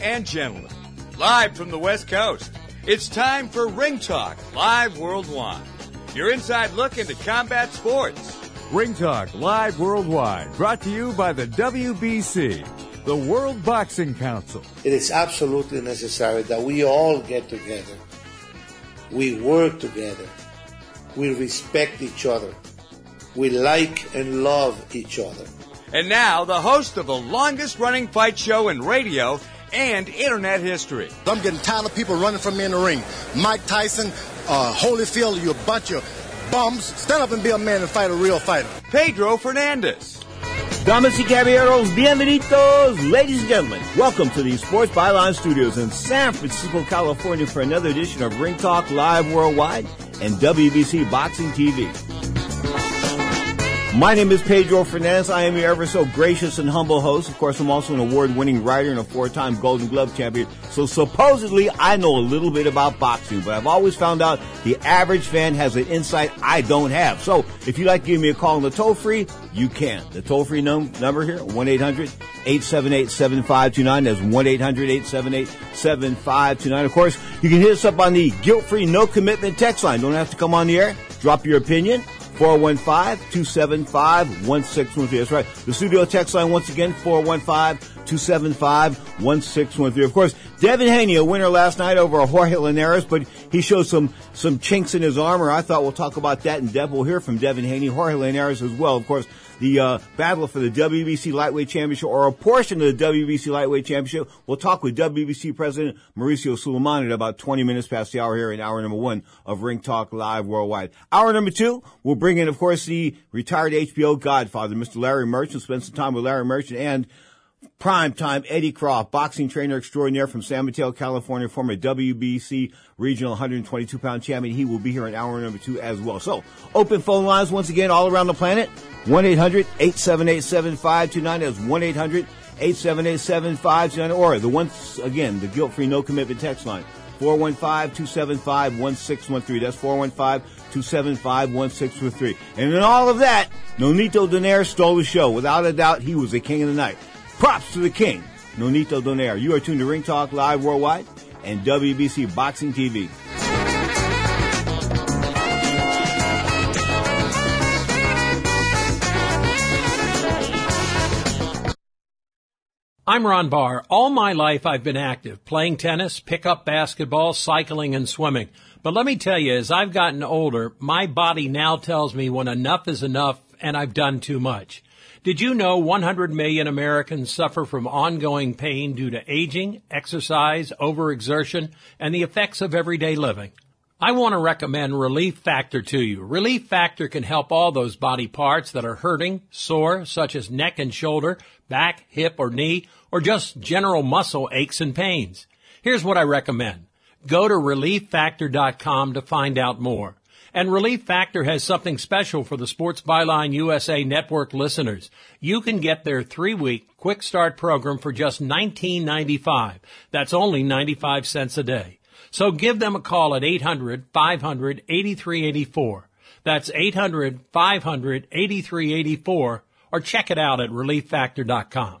And gentlemen, live from the West Coast, it's time for Ring Talk Live Worldwide. Your inside look into combat sports. Ring Talk Live Worldwide, brought to you by the WBC, the World Boxing Council. It is absolutely necessary that we all get together. We work together. We respect each other. We like and love each other. And now, the host of the longest running fight show in radio and internet history. I'm getting tired of people running from me in the ring. Mike Tyson, uh, Holyfield, you a bunch of bums. Stand up and be a man and fight a real fighter. Pedro Fernandez. Damas y caballeros, bienvenidos, ladies and gentlemen. Welcome to the Sports Byline Studios in San Francisco, California for another edition of Ring Talk Live Worldwide and WBC Boxing TV. My name is Pedro Fernandez. I am your ever so gracious and humble host. Of course, I'm also an award-winning writer and a four-time Golden Glove champion. So supposedly I know a little bit about boxing, but I've always found out the average fan has an insight I don't have. So if you'd like to give me a call on the toll-free, you can. The toll-free num- number here, 1-800-878-7529. That's 1-800-878-7529. Of course, you can hit us up on the guilt-free, no-commitment text line. Don't have to come on the air. Drop your opinion. 415-275-1613. That's right. The studio text line once again, 415-275-1613. Of course, Devin Haney, a winner last night over Jorge Linares, but he showed some, some chinks in his armor. I thought we'll talk about that in depth. We'll hear from Devin Haney, Jorge Linares as well. Of course, the uh, battle for the WBC Lightweight Championship or a portion of the WBC Lightweight Championship. We'll talk with WBC President Mauricio Sulaiman at about 20 minutes past the hour here in hour number one of Ring Talk Live Worldwide. Hour number two, we'll bring in, of course, the retired HBO Godfather, Mr. Larry Merchant. Spend some time with Larry Merchant and prime time Eddie Croft, boxing trainer extraordinaire from San Mateo, California, former WBC regional 122 pound champion. He will be here in hour number two as well. So open phone lines once again all around the planet. 1-800-878-7529. That's 1-800-878-7529. Or the once again, the guilt-free no commitment text line. 415-275-1613. That's 415-275-1613. And in all of that, Nonito Donaire stole the show. Without a doubt, he was the king of the night. Props to the king, Nonito Donaire. You are tuned to Ring Talk Live Worldwide and WBC Boxing TV. I'm Ron Barr. All my life I've been active, playing tennis, pickup basketball, cycling, and swimming. But let me tell you, as I've gotten older, my body now tells me when enough is enough and I've done too much. Did you know 100 million Americans suffer from ongoing pain due to aging, exercise, overexertion, and the effects of everyday living? I want to recommend Relief Factor to you. Relief Factor can help all those body parts that are hurting, sore, such as neck and shoulder, back, hip, or knee, or just general muscle aches and pains. Here's what I recommend. Go to relieffactor.com to find out more. And Relief Factor has something special for the Sports Byline USA Network listeners. You can get their three-week quick start program for just $19.95. That's only 95 cents a day. So give them a call at 800-500-8384. That's 800-500-8384 or check it out at relieffactor.com.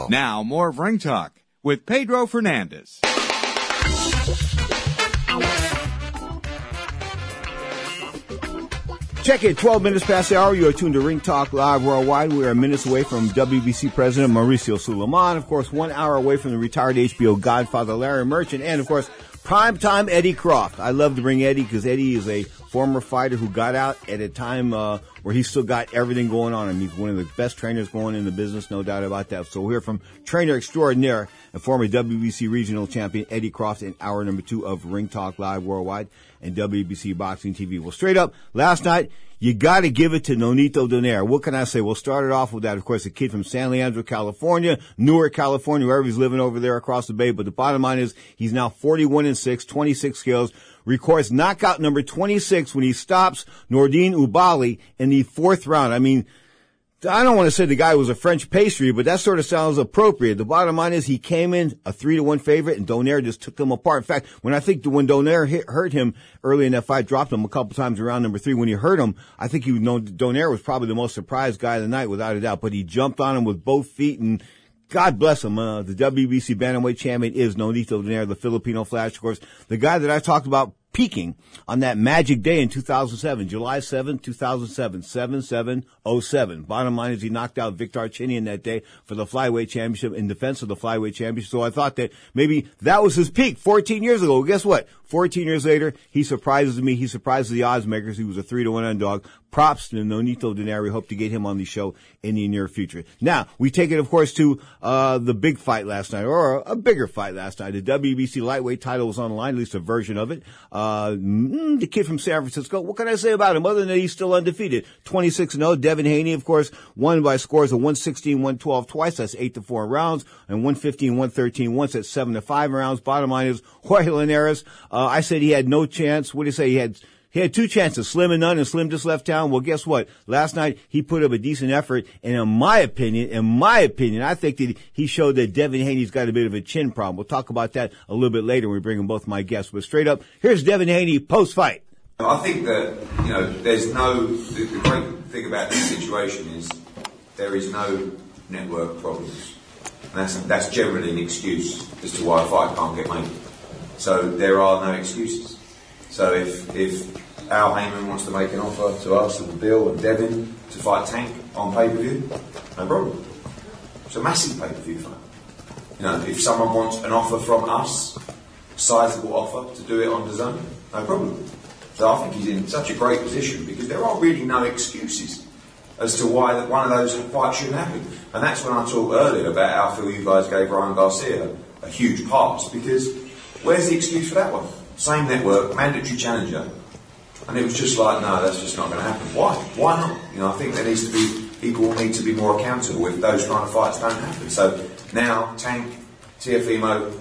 215 6812. Now, more of Ring Talk with Pedro Fernandez. Check it, 12 minutes past the hour. You are tuned to Ring Talk Live Worldwide. We are minutes away from WBC President Mauricio Sulaiman. Of course, one hour away from the retired HBO Godfather Larry Merchant. And, of course, primetime Eddie Croft. I love to bring Eddie because Eddie is a former fighter who got out at a time uh, where he still got everything going on. And he's one of the best trainers going in the business, no doubt about that. So we'll hear from trainer extraordinaire and former WBC regional champion Eddie Croft in hour number two of Ring Talk Live Worldwide and WBC Boxing TV. Well, straight up, last night, you got to give it to Nonito Donaire. What can I say? We'll start it off with that. Of course, a kid from San Leandro, California, Newark, California, wherever he's living over there across the bay. But the bottom line is he's now 41 and 6, 26 kills, records knockout number 26 when he stops Nordine Oubaali in the fourth round. I mean, I don't want to say the guy was a French pastry, but that sort of sounds appropriate. The bottom line is he came in a three to one favorite and Donaire just took him apart. In fact, when I think when Donaire hit, hurt him early in that fight, dropped him a couple times around number three. When he hurt him, I think he know Donaire was probably the most surprised guy of the night without a doubt, but he jumped on him with both feet and God bless him. Uh, the WBC bantamweight champion is Nonito Donaire, the Filipino Flash, of course, the guy that I talked about peaking on that magic day in 2007, July 7, 2007, 7707. Bottom line is he knocked out Vic Darchinyan that day for the flyweight championship in defense of the flyweight championship. So I thought that maybe that was his peak 14 years ago. Well, guess what? 14 years later, he surprises me. He surprises the odds makers. He was a three to one underdog. Props to Nonito. We hope to get him on the show in the near future. Now, we take it, of course, to, uh, the big fight last night, or a bigger fight last night. The WBC lightweight title was on the line, at least a version of it. Uh, mm, the kid from San Francisco. What can I say about him other than he's still undefeated? 26 0. Devin Haney, of course, won by scores of 116, 112 twice. That's 8 to 4 rounds. And 115, 113 once. That's 7 to 5 rounds. Bottom line is Jorge Linares. Uh, I said he had no chance. What do you say? He had he had two chances, Slim and none, and Slim just left town. Well, guess what? Last night he put up a decent effort, and in my opinion, in my opinion, I think that he showed that Devin Haney's got a bit of a chin problem. We'll talk about that a little bit later when we bring in both my guests. But straight up, here's Devin Haney post fight. I think that you know, there's no. The, the great thing about this situation is there is no network problems. And that's that's generally an excuse as to why a fight can't get made. So there are no excuses. So if if Al Haymon wants to make an offer to us and Bill and Devin to fight Tank on pay per view, no problem. It's a massive pay per view fight. You know, if someone wants an offer from us, sizable offer to do it on DAZN, no problem. So I think he's in such a great position because there are really no excuses as to why that one of those fights shouldn't happen. And that's when I talked earlier about how I feel you guys gave Ryan Garcia a huge pass because where's the excuse for that one? Same network, mandatory challenger, and it was just like, no, that's just not going to happen. Why? Why not? You know, I think there needs to be people need to be more accountable if those kind of fights don't happen. So now, Tank, Teofimo,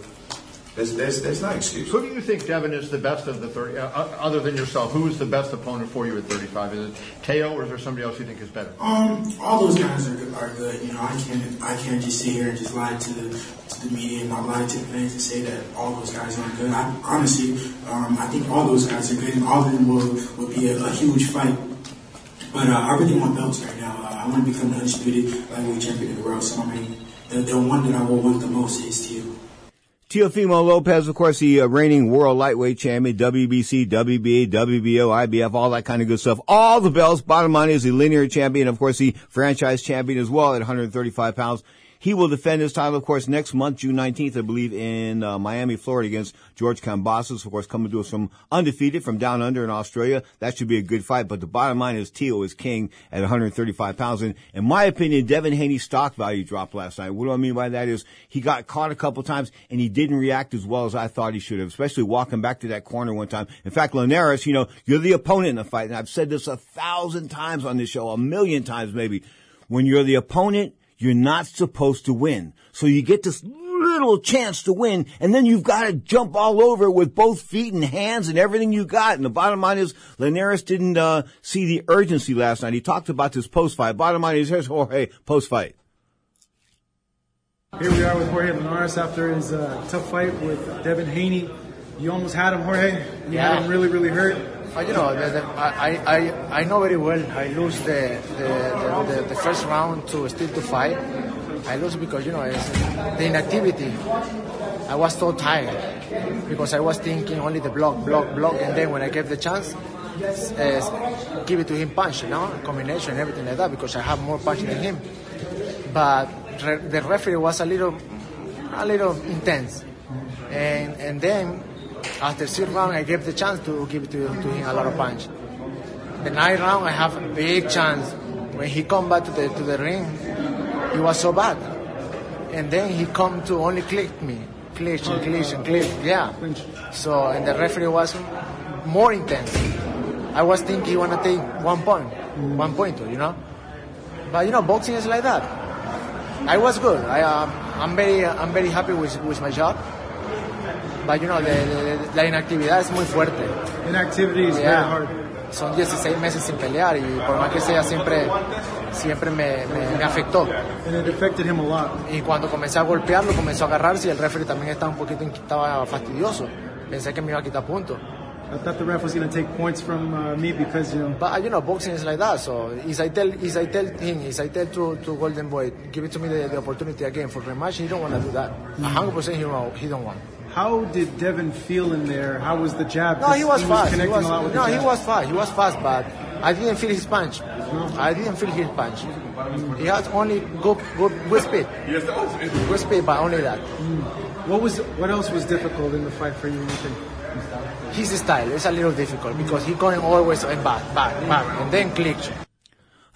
there's, there's, there's no excuse. Who do you think, Devin, is the best of the 30, uh, uh, other than yourself, who is the best opponent for you at 35? Is it Teo or is there somebody else you think is better? Um, all those guys are good, are good. You know, I can't I can't just sit here and just lie to the to the media and not lie to the fans and say that all those guys aren't good. I, honestly, um, I think all those guys are good, and all of them will will be a, a huge fight. But uh, I really want belts right now. Uh, I want to become the undisputed lightweight champion of the world. So I mean, the, the one that I will want the most is Teo. Teofimo Lopez, of course, the uh, reigning world lightweight champion, WBC, WBA, WBO, IBF, all that kind of good stuff. All the belts. Bottom line is the linear champion, of course, the franchise champion as well at 135 pounds. He will defend his title, of course, next month, June 19th, I believe, in uh, Miami, Florida, against George Kambosos, of course, coming to us from undefeated from down under in Australia. That should be a good fight. But the bottom line is Teo is king at 135 pounds. And in my opinion, Devin Haney's stock value dropped last night. What do I mean by that is he got caught a couple times and he didn't react as well as I thought he should have, especially walking back to that corner one time. In fact, Linares, you know, you're the opponent in the fight. And I've said this a thousand times on this show, a million times maybe. When you're the opponent, you're not supposed to win. So you get this little chance to win, and then you've got to jump all over it with both feet and hands and everything you got. And the bottom line is, Linares didn't uh, see the urgency last night. He talked about this post fight. Bottom line is, here's Jorge post fight. Here we are with Jorge Linares after his uh, tough fight with Devin Haney. You almost had him, Jorge. You Yeah. had him really, really hurt. Uh, you know, the, the, I, I, I know very well. I lose the the, the, the, the first round to still to fight. I lose because you know it's the inactivity. I was so tired because I was thinking only the block, block, block, and then when I gave the chance, uh, give it to him punch, you know, combination, everything like that because I have more punch than him. But re- the referee was a little, a little intense, and and then after third round, I gave the chance to give to, to him a lot of punch. The ninth round, I have a big chance. When he come back to the to the ring, he was so bad, and then he come to only click me, click and click and click, yeah. So and the referee was more intense. I was thinking he wanna take one point, one point, you know. But you know, boxing is like that. I was good. I um, I'm very I'm very happy with with my job. But you know, the, the- la inactividad es muy fuerte. Inactivity is very Yeah. hard. Son 16 meses sin pelear y por más que sea siempre, siempre me, me, me afectó. And it affected him a lot. Y cuando comencé a golpearlo, comenzó a agarrarse y el referee también estaba un poquito estaba fastidioso. Pensé que me iba a quitar puntos. I thought the ref was going to take points from uh, me because, you know, But you know, boxing is like that. So if I tell, if I tell him, if I tell to, to Golden Boy, give it to me the, the opportunity again for rematch, he don't want to do that. A hundred percent, he don't, he don't want. How did Devin feel in there? How was the jab? No, 'Cause he was fast. He connecting was, a lot with no, the he was fast. He was fast, but I didn't feel his punch. I didn't feel his punch. He had only good, good, good speed. Good speed, but only that. Hmm. What was what else was difficult in the fight for you? You think? His style is a little difficult because he going always and back, back, back, and then click.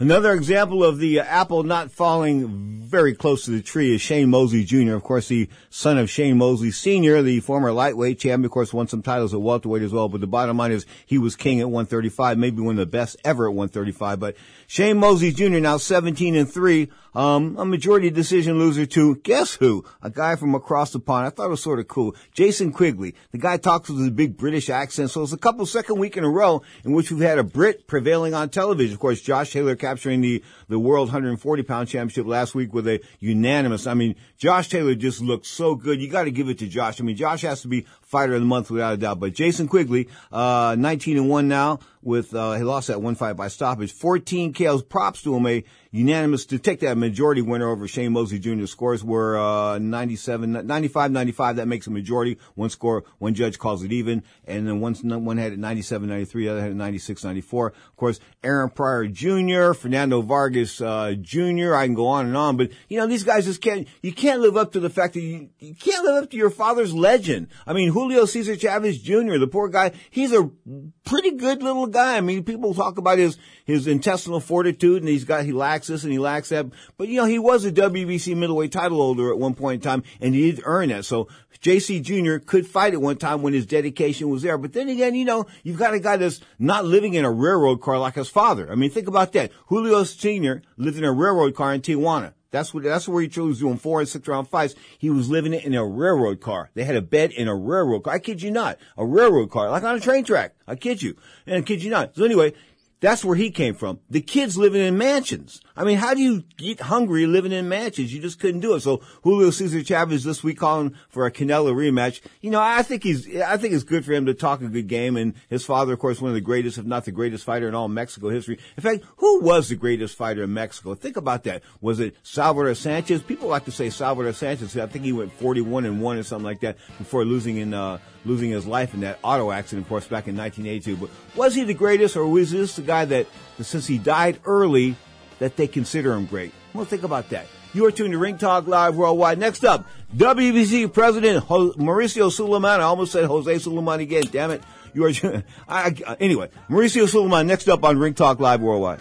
Another example of the uh, apple not falling very close to the tree is Shane Mosley Jr., of course, the son of Shane Mosley Sr., the former lightweight champion, of course, won some titles at welterweight as well. But the bottom line is he was king at 135, maybe one of the best ever at 135. But Shane Mosley Jr. now 17 and 3, um, a majority decision loser to guess who? A guy from across the pond. I thought it was sort of cool. Jason Quigley. The guy talks with a big British accent. So it's a couple second week in a row in which we've had a Brit prevailing on television. Of course, Josh Taylor capturing the, the world 140 pound championship last week with a unanimous. I mean, Josh Taylor just looked so good. You got to give it to Josh. I mean, Josh has to be fighter of the month without a doubt. But Jason Quigley, uh, 19 and 1 now with, uh, he lost that one fight by stoppage. 14 KOs. Props to him. A unanimous to take that majority winner over Shane Mosley Jr. Scores were, uh, 97, 95, 95. That makes a majority. One score, one judge calls it even. And then one, one had it 97, 93. The other had it 96, 94. Of course, Aaron Pryor Jr., Fernando Vargas, uh, Jr. I can go on and on, but you know, these guys just can't, you can't live up to the fact that you, you can't live up to your father's legend. I mean, Julio Julio Cesar Chavez Jr., the poor guy, he's a pretty good little guy. I mean, people talk about his, his intestinal fortitude and he's got, he lacks this and he lacks that. But you know, he was a WBC middleweight title holder at one point in time and he did earn that. So JC Jr. could fight at one time when his dedication was there. But then again, you know, you've got a guy that's not living in a railroad car like his father. I mean, think about that. Julio Sr. lived in a railroad car in Tijuana. That's what, that's where he was doing four and six round fights. He was living in a railroad car. They had a bed in a railroad car. I kid you not. A railroad car, like on a train track. I kid you. And I kid you not. So anyway, that's where he came from. The kids living in mansions. I mean, how do you get hungry living in mansions? You just couldn't do it. So Julio Cesar Chavez this week calling for a Canelo rematch. You know, I think he's, I think it's good for him to talk a good game. And his father, of course, one of the greatest, if not the greatest fighter in all Mexico history. In fact, who was the greatest fighter in Mexico? Think about that. Was it Salvador Sanchez? People like to say Salvador Sanchez. I think he went 41 and 1 or something like that before losing in, uh, losing his life in that auto accident, of course, back in 1982. But was he the greatest, or was this the guy that, since he died early, that they consider him great? Well, think about that. You are tuned to Ring Talk Live Worldwide. Next up, WBC President Mauricio Sulaiman. I almost said Jose Sulaiman again. Damn it. You are, I, anyway, Mauricio Sulaiman next up on Ring Talk Live Worldwide.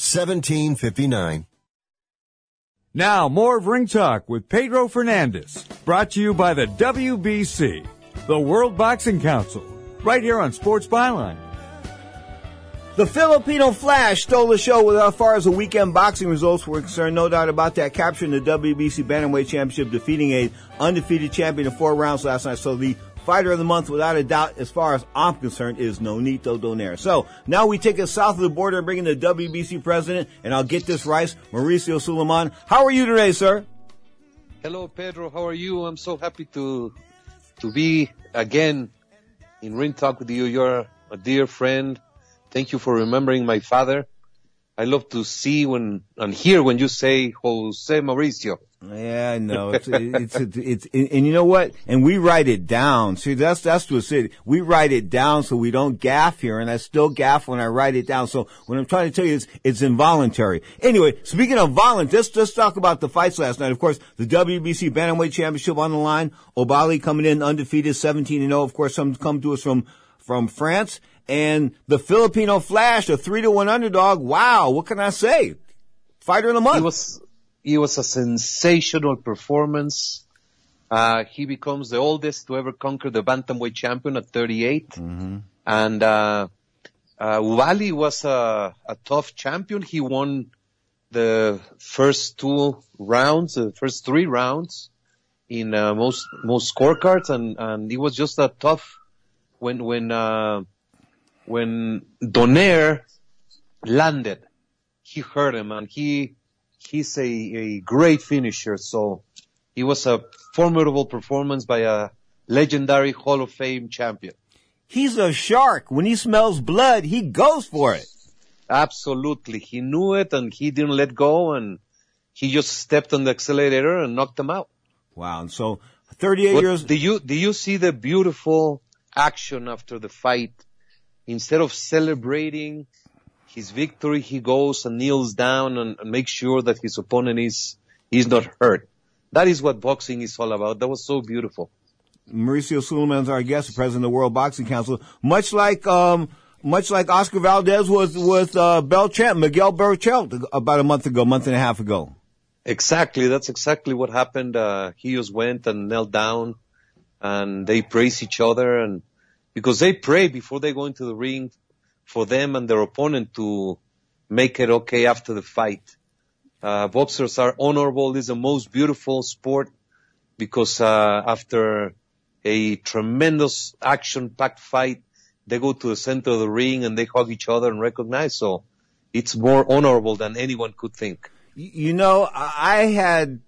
1759. Now, more of Ring Talk with Pedro Fernandez, brought to you by the WBC, the World Boxing Council, right here on Sports Byline. The Filipino Flash stole the show with as far as the weekend boxing results were concerned. No doubt about that. Capturing the WBC Bantamweight Championship, defeating a undefeated champion in four rounds last night. So the fighter of the month, without a doubt, as far as I'm concerned, is Nonito Donaire. So now we take us south of the border and bring in the WBC president, and I'll get this right, Mauricio Sulaiman. How are you today, sir? Hello, Pedro. How are you? I'm so happy to to be again in Ring Talk with you. You're a dear friend. Thank you for remembering my father. I love to see when and hear when you say Jose Mauricio. Yeah, I know. It's, it's, it's, it's, and you know what? And we write it down. See, that's, that's what's it. We write it down so we don't gaff here, and I still gaff when I write it down. So what I'm trying to tell you is, it's involuntary. Anyway, speaking of violent, let's, let's talk about the fights last night. Of course, the WBC Bantamweight Championship on the line. Oubaali coming in undefeated, 17 and 0. Of course, some come to us from, from France. And the Filipino Flash, a three to one underdog. Wow. What can I say? Fighter of the month. He was, it was a sensational performance. Uh, he becomes the oldest to ever conquer the bantamweight champion at 38. Mm-hmm. And, uh, uh, was a, a tough champion. He won the first two rounds, the first three rounds in, uh, most, most scorecards. And, and it was just a tough when, when, uh, when Donaire landed, he hurt him and he, he's a, a great finisher. So it was a formidable performance by a legendary Hall of Fame champion. He's a shark. When he smells blood, he goes for it. Absolutely. He knew it and he didn't let go and he just stepped on the accelerator and knocked him out. Wow. And so 38 But years. Do you, do you see the beautiful action after the fight? Instead of celebrating his victory, he goes and kneels down and, and makes sure that his opponent is, is not hurt. That is what boxing is all about. That was so beautiful. Mauricio Sulaiman is our guest, the president of the World Boxing Council. Much like, um, much like Oscar Valdez was with, uh, Belchamp, Miguel Berchelt about a month ago, month and a half ago. Exactly. That's exactly what happened. Uh, he just went and knelt down and they praise each other and because they pray before they go into the ring for them and their opponent to make it okay after the fight. Uh, boxers are honorable. Is the most beautiful sport because, uh, after a tremendous action packed fight, they go to the center of the ring and they hug each other and recognize. So it's more honorable than anyone could think. You know, I had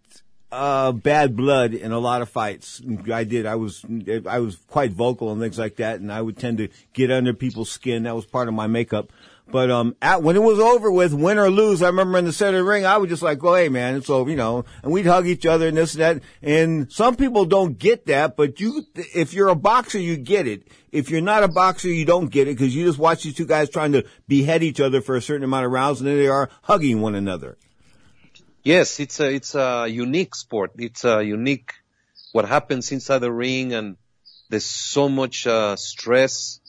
uh, bad blood in a lot of fights. I did. I was I was quite vocal and things like that, and I would tend to get under people's skin. That was part of my makeup. But um, at, when it was over with, win or lose, I remember in the center of the ring, I was just like, "Well, hey man, it's over, you know, and we'd hug each other and this and that. And some people don't get that, but you, if you're a boxer, you get it. If you're not a boxer, you don't get it because you just watch these two guys trying to behead each other for a certain amount of rounds, and then they are hugging one another. Yes, it's a, it's a unique sport. It's a unique, what happens inside the ring and there's so much, uh, stress,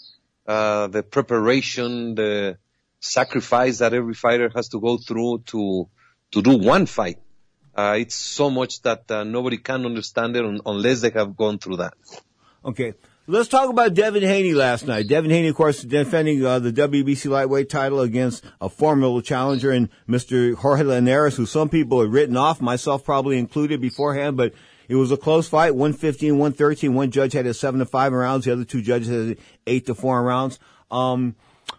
uh, the preparation, the sacrifice that every fighter has to go through to, to do one fight. Uh, it's so much that uh, nobody can understand it un- unless they have gone through that. Okay. Let's talk about Devin Haney last night. Devin Haney, of course, defending uh, the WBC lightweight title against a formidable challenger and Mr. Jorge Linares, who some people had written off, myself probably included beforehand, but it was a close fight, 115, 113. One judge had a 7 to 5 rounds, the other two judges had 8 to 4 rounds. Um,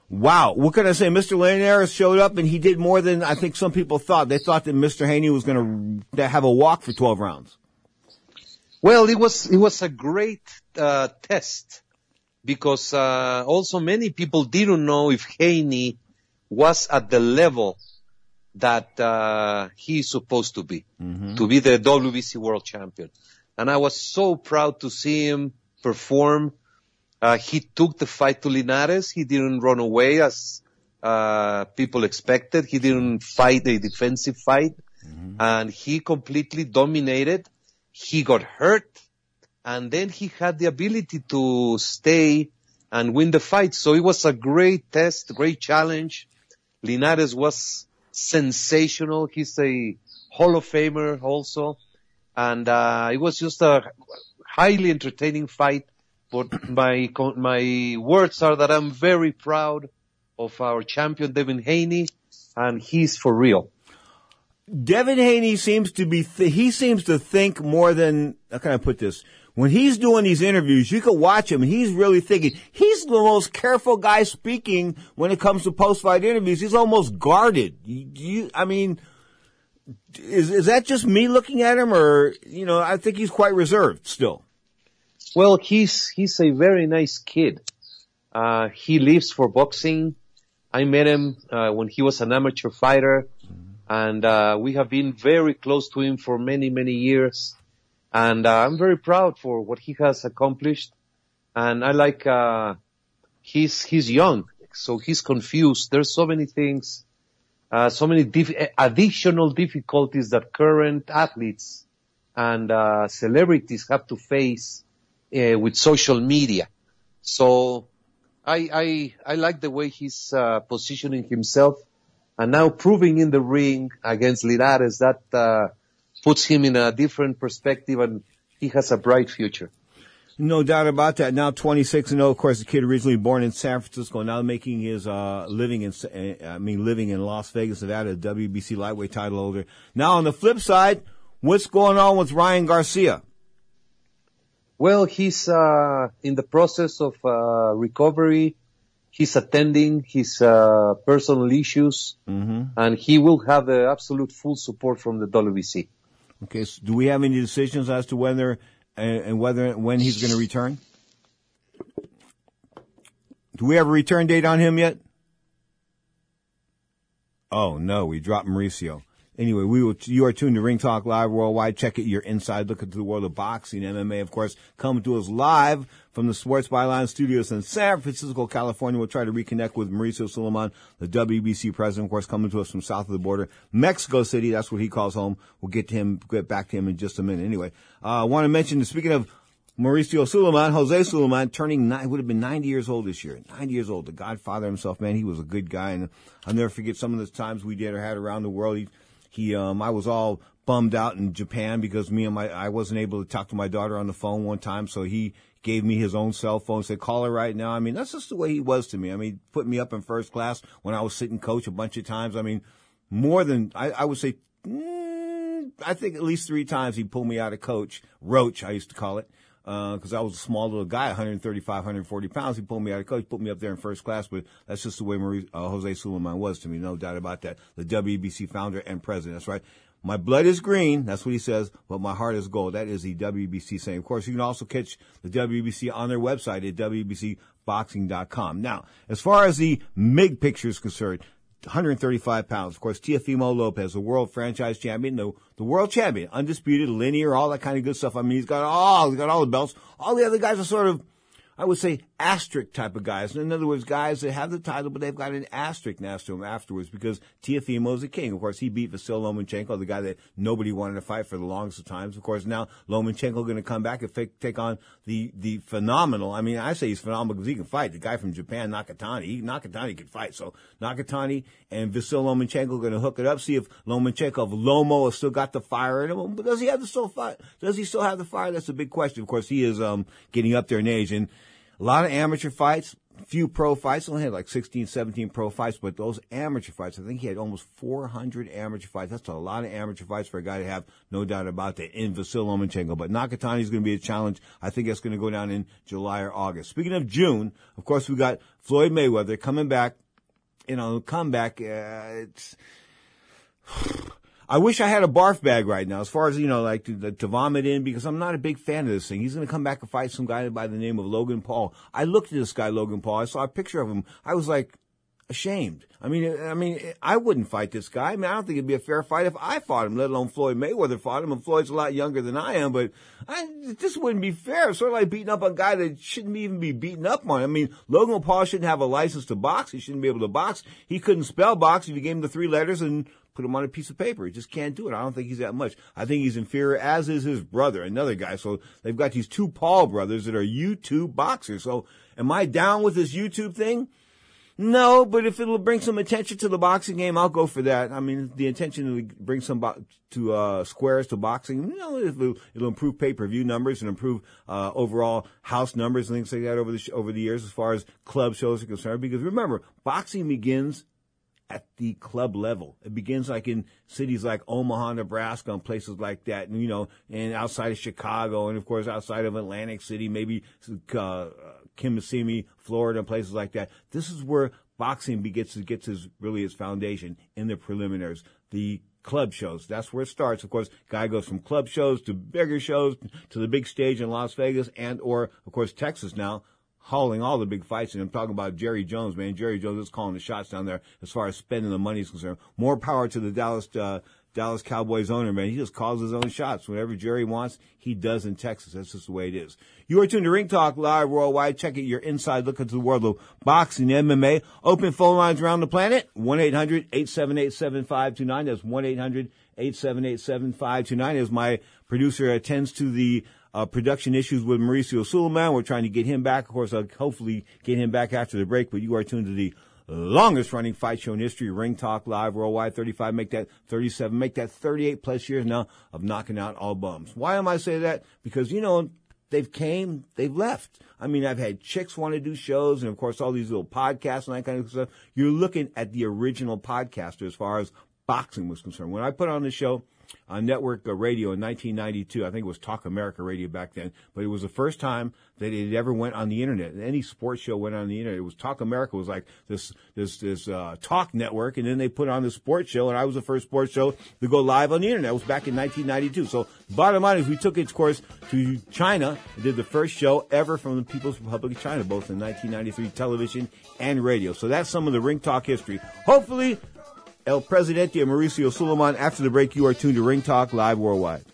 wow. What can I say? Mr. Linares showed up and he did more than I think some people thought. They thought that Mr. Haney was going to have a walk for 12 rounds. Well, it was it was a great uh, test because uh, also many people didn't know if Haney was at the level that uh, he's supposed to be, to be the WBC world champion. And I was so proud to see him perform. Uh, he took the fight to Linares. He didn't run away as uh, people expected. He didn't fight a defensive fight, and he completely dominated. He got hurt, and then he had the ability to stay and win the fight. So it was a great test, great challenge. Linares was sensational. He's a Hall of Famer also. And, uh, it was just a highly entertaining fight. But my, my words are that I'm very proud of our champion Devin Haney, and he's for real. Devin Haney seems to be, th- he seems to think more than, how can I put this? When he's doing these interviews, you can watch him. and He's really thinking. He's the most careful guy speaking when it comes to post-fight interviews. He's almost guarded. You, you, I mean, is, is that just me looking at him or, you know, I think he's quite reserved still. Well, he's, he's a very nice kid. Uh, he lives for boxing. I met him, uh, when he was an amateur fighter and, uh, we have been very close to him for many, many years. And, uh, I'm very proud for what he has accomplished. And I like, uh, he's, he's young, so he's confused. There's so many things, uh, so many additional difficulties that current athletes and, uh, celebrities have to face, uh, with social media. So I, I, I like the way he's, uh, positioning himself and now proving in the ring against Linares that, uh, puts him in a different perspective and he has a bright future. No doubt about that. Now 26 and 0. Of course, the kid originally born in San Francisco, now making his, uh, living in, uh, I mean, living in Las Vegas, Nevada, WBC lightweight title holder. Now on the flip side, what's going on with Ryan Garcia? Well, he's, uh, in the process of, uh, recovery. He's attending his, uh, personal issues Mm-hmm. and he will have the absolute full support from the WBC. Okay, so do we have any decisions as to whether and, and whether when he's going to return? Do we have a return date on him yet? Oh no, we dropped Mauricio. Anyway, we will. You are tuned to Ring Talk Live Worldwide. Check it your inside look into the world of boxing, MMA, of course, coming to us live from the Sports Byline Studios in San Francisco, California. We'll try to reconnect with Mauricio Sulaiman, the WBC president, of course, coming to us from south of the border, Mexico City. That's what he calls home. We'll get to him, get back to him in just a minute. Anyway, uh, I want to mention. Speaking of Mauricio Sulaiman, Jose Sulaiman, turning nine, would have been 90 years old this year. 90 years old. The godfather himself, man, he was a good guy. And I'll never forget some of the times we did or had around the world. He, he, um, I was all bummed out in Japan because me and my, I wasn't able to talk to my daughter on the phone one time. So he gave me his own cell phone, said, call her right now. I mean, that's just the way he was to me. I mean, put me up in first class when I was sitting coach a bunch of times. I mean, more than, I, I would say, mm, I think at least three times he pulled me out of coach. Roach, I used to call it because I was a small little guy, 135, 140 pounds. He pulled me out of coach, put me up there in first class, but that's just the way Marie, uh, Jose Sulaiman was to me. No doubt about that. The WBC founder and president. That's right. My blood is green. That's what he says, but my heart is gold. That is the WBC saying. Of course, you can also catch the WBC on their website at WBCboxing.com. Now, as far as the MIG picture is concerned, 135 pounds. Of course, Teofimo Lopez, the world franchise champion, the, the world champion, undisputed, linear, all that kind of good stuff. I mean, he's got all, he's got all the belts. All the other guys are sort of, I would say, asterisk type of guys. In other words, guys that have the title, but they've got an asterisk next to them afterwards because Teofimo is a king. Of course, he beat Vasil Lomachenko, the guy that nobody wanted to fight for the longest of times. Of course, now Lomachenko going to come back and take, take on the, the phenomenal. I mean, I say he's phenomenal because he can fight. The guy from Japan, Nakatani, he, Nakatani can fight. So Nakatani and Vasil Lomachenko going to hook it up. See if Lomachenko, Lomo has still got the fire in him. But does he have the still fire? Does he still have the fire? That's a big question. Of course, he is, um, getting up there in age and a lot of amateur fights, few pro fights. Only had like 16, 17 pro fights, but those amateur fights, I think he had almost 400 amateur fights. That's a lot of amateur fights for a guy to have, no doubt about that, in Vasil Lomachenko. But Nakatani is going to be a challenge. I think that's going to go down in July or August. Speaking of June, of course, we got Floyd Mayweather coming back. You know, comeback. Uh, it's. I wish I had a barf bag right now, as far as, you know, like to, to vomit in, because I'm not a big fan of this thing. He's going to come back and fight some guy by the name of Logan Paul. I looked at this guy, Logan Paul. I saw a picture of him. I was like, ashamed. I mean, I mean, I wouldn't fight this guy. I mean, I don't think it'd be a fair fight if I fought him, let alone Floyd Mayweather fought him. And Floyd's a lot younger than I am, but I, this wouldn't be fair. Sort of like beating up a guy that shouldn't even be beaten up on. I mean, Logan Paul shouldn't have a license to box. He shouldn't be able to box. He couldn't spell box if you gave him the three letters and put him on a piece of paper. He just can't do it. I don't think he's that much. I think he's inferior, as is his brother, another guy. So they've got these two Paul brothers that are YouTube boxers. So am I down with this YouTube thing? No, but if it'll bring some attention to the boxing game, I'll go for that. I mean, the intention to bring some bo- to uh, squares to boxing, you know, it'll, it'll improve pay per view numbers and improve uh, overall house numbers and things like that over the sh- over the years as far as club shows are concerned. Because remember, boxing begins at the club level. It begins like in cities like Omaha, Nebraska, and places like that, and you know, and outside of Chicago, and of course outside of Atlantic City, maybe uh, Kissimmee, Florida, and places like that. This is where boxing begins gets its really its foundation in the preliminaries. The club shows. That's where it starts. Of course, guy goes from club shows to bigger shows to the big stage in Las Vegas and or of course Texas now hauling all the big fights. And I'm talking about Jerry Jones, man. Jerry Jones is calling the shots down there as far as spending the money is concerned. More power to the Dallas, uh, Dallas Cowboys owner, man. He just calls his own shots. Whatever Jerry wants, he does in Texas. That's just the way it is. You are tuned to Ring Talk Live Worldwide. Check it your inside look into the world of boxing, MMA. Open phone lines around the planet. 1-800-878-7529. That's 1-800-878-7529 as my producer attends to the uh, production issues with Mauricio Sulaiman. We're trying to get him back. Of course, I'll hopefully get him back after the break, but you are tuned to the longest running fight show in history, Ring Talk Live Worldwide, 35, make that 37, make that 38 plus years now of knocking out all bums. Why am I saying that? Because, you know, they've came, they've left. I mean, I've had chicks want to do shows and of course all these little podcasts and that kind of stuff. You're looking at the original podcaster as far as boxing was concerned. When I put on the show, on network uh, radio in 1992. I think it was Talk America Radio back then, but it was the first time that it ever went on the internet. Any sports show went on the internet. It was Talk America was like this this this uh, talk network, and then they put on the sports show, and I was the first sports show to go live on the internet. It was back in 1992. So bottom line is we took its course to China and did the first show ever from the People's Republic of China, both in 1993 television and radio. So that's some of the Ring Talk history. Hopefully El Presidente Mauricio Sulaiman. After the break, you are tuned to Ring Talk Live Worldwide.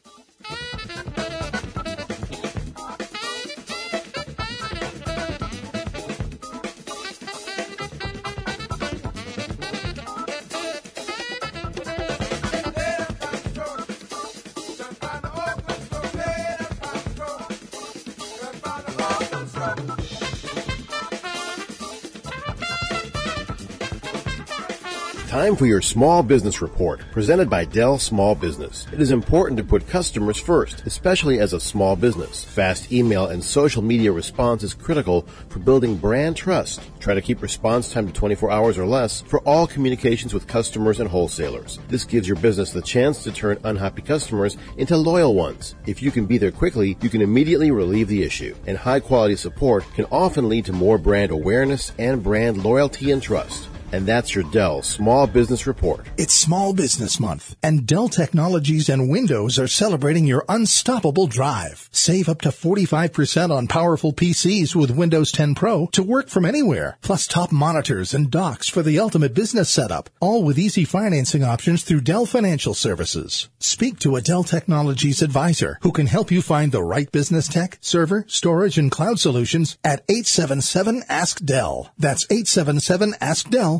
Time for your small business report, presented by Dell Small Business. It is important to put customers first, especially as a small business. Fast email and social media response is critical for building brand trust. Try to keep response time to 24 hours or less for all communications with customers and wholesalers. This gives your business the chance to turn unhappy customers into loyal ones. If you can be there quickly, you can immediately relieve the issue. And high quality support can often lead to more brand awareness and brand loyalty and trust. And that's your Dell Small Business Report. It's Small Business Month, and Dell Technologies and Windows are celebrating your unstoppable drive. Save up to 45% on powerful PCs with Windows 10 Pro to work from anywhere, plus top monitors and docks for the ultimate business setup, all with easy financing options through Dell Financial Services. Speak to a Dell Technologies advisor who can help you find the right business tech, server, storage, and cloud solutions at 877 Ask Dell. That's 877 Ask Dell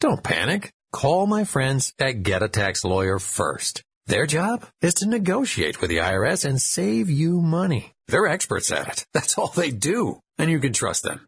don't panic. Call my friends at Get a Tax Lawyer first. Their job is to negotiate with the IRS and save you money. They're experts at it. That's all they do. And you can trust them.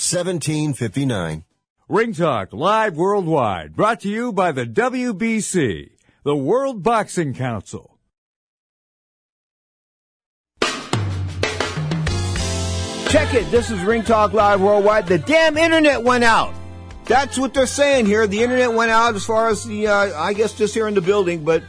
1759. Ring Talk live worldwide, brought to you by the WBC, the World Boxing Council. Check it. This is Ring Talk Live Worldwide. The damn internet went out. That's what they're saying here. The internet went out as far as the, uh, I guess just here in the building, but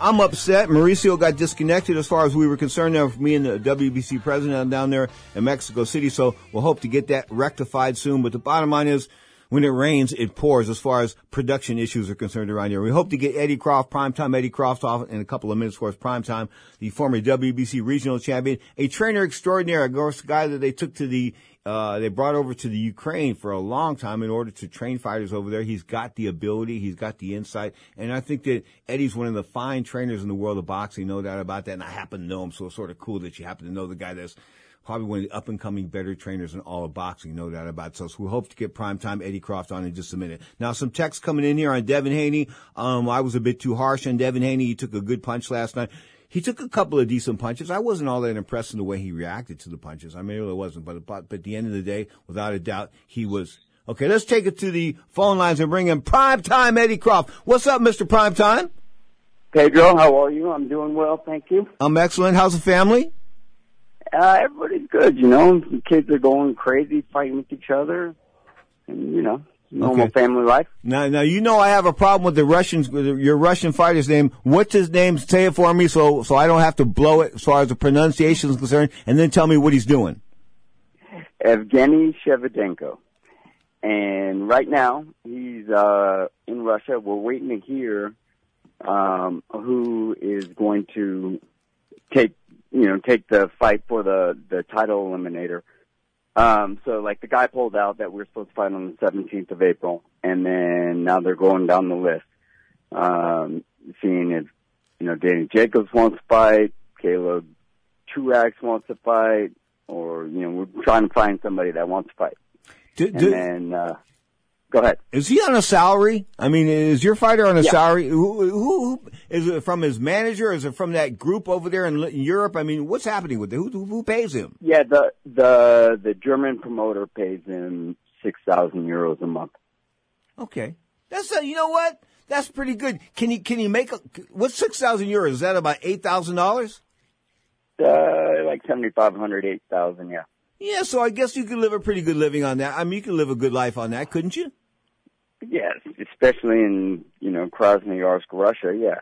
I'm upset. Mauricio got disconnected as far as we were concerned. Now, me and the WBC president down there in Mexico City, so we'll hope to get that rectified soon. But the bottom line is, when it rains, it pours as far as production issues are concerned around here. We hope to get Eddie Croft, primetime Eddie Croft off in a couple of minutes for his primetime, the former WBC regional champion, a trainer extraordinaire, a guy that they took to the uh, they brought over to the Ukraine for a long time in order to train fighters over there. He's got the ability, he's got the insight, and I think that Eddie's one of the fine trainers in the world of boxing, no doubt about that. And I happen to know him, so it's sort of cool that you happen to know the guy that's probably one of the up and coming better trainers in all of boxing, no doubt about it. So, we hope to get primetime Eddie Croft on in just a minute. Now, some text coming in here on Devin Haney. Um, I was a bit too harsh on Devin Haney. He took a good punch last night. He took a couple of decent punches. I wasn't all that impressed in the way he reacted to the punches. I mean, it really wasn't. But, but, but at the end of the day, without a doubt, he was. Okay, let's take it to the phone lines and bring in Primetime Eddie Croft. What's up, Mr. Primetime? Pedro, how are you? I'm doing well, thank you. I'm excellent. How's the family? Uh, everybody's good, you know. The kids are going crazy, fighting with each other, and you know, normal Okay. family life. Now, now you know I have a problem with the Russians. With your Russian fighter's name. What's his name? Say it for me, so so I don't have to blow it as far as the pronunciation is concerned, and then tell me what he's doing. Evgeny Shevchenko. And right now, he's uh, in Russia. We're waiting to hear um, who is going to take, you know, take the fight for the the title eliminator. Um, so, like, the guy pulled out that we are supposed to fight on the 17th of April, and then now they're going down the list, um, seeing if, you know, Danny Jacobs wants to fight, Caleb Truax wants to fight, or, you know, we're trying to find somebody that wants to fight. Do, and do- then, uh, go ahead. is he on a salary? I mean, is your fighter on a Yeah. salary? Who, who, who is it from his manager? Is it from that group over there in, Europe? I mean, what's happening with it? Who, who pays him? Yeah, the, the, the German promoter pays him 6,000 euros a month. Okay, that's a, you know what? That's pretty good. Can he can he make a, what's six thousand euros? Is that about eight thousand dollars? Uh, like seventy five hundred, eight thousand. yeah. Yeah, so I guess you could live a pretty good living on that. I mean, you could live a good life on that, couldn't you? Yes, especially in, you know, Krasnoyarsk, Russia, yeah.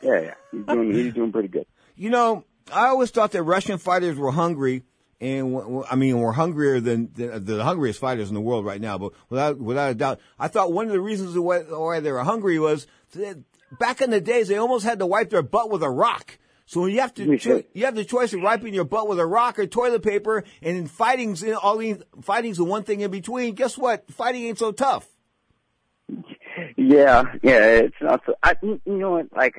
Yeah, yeah. He's doing, he's doing pretty good. You know, I always thought that Russian fighters were hungry, and I mean, were hungrier than the, the hungriest fighters in the world right now. But without without a doubt, I thought one of the reasons why, why they were hungry was that back in the days they almost had to wipe their butt with a rock. So you have to cho- you have the choice of wiping your butt with a rock or toilet paper, and in fighting's in all these fighting's the one thing in between. Guess what? Fighting ain't so tough. Yeah, yeah, it's not so, I, you you know what, like,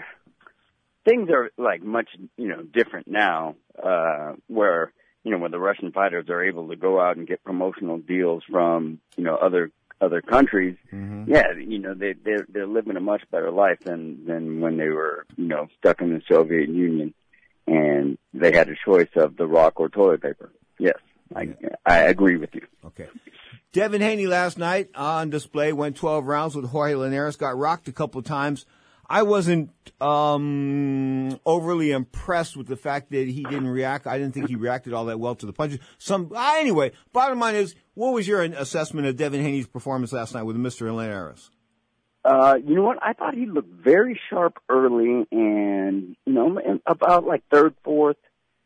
things are, like, much, you know, different now, uh, where, you know, when the Russian fighters are able to go out and get promotional deals from, you know, other, other countries, mm-hmm. yeah, you know, they, they're, they're living a much better life than, than when they were, you know, stuck in the Soviet Union and they had a choice of the rock or toilet paper. Yes, I, I agree with you. Okay. Devin Haney last night on display went 12 rounds with Jorge Linares, got rocked a couple of times. I wasn't um, overly impressed with the fact that he didn't react. I didn't think he reacted all that well to the punches. Some uh, anyway. Bottom line is, what was your assessment of Devin Haney's performance last night with Mr. Linares? Uh, you know what? I thought he looked very sharp early, and you know, about like third, fourth,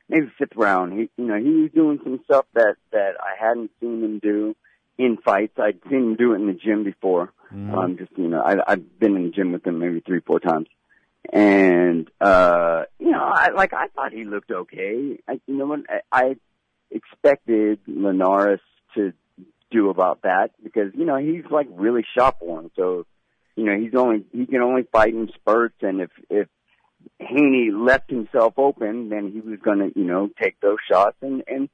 maybe fifth round. He, you know, he was doing some stuff that that I hadn't seen him do in fights. I'd seen him do it in the gym before. Um, just you know, I, I've been in the gym with him maybe three, four times, and uh, you know, I like I thought he looked okay. I, you know, what? I, I expected Linares to do about that because you know he's like really shop worn, so you know he's only he can only fight in spurts, and if if Haney left himself open, then he was going to you know take those shots, and and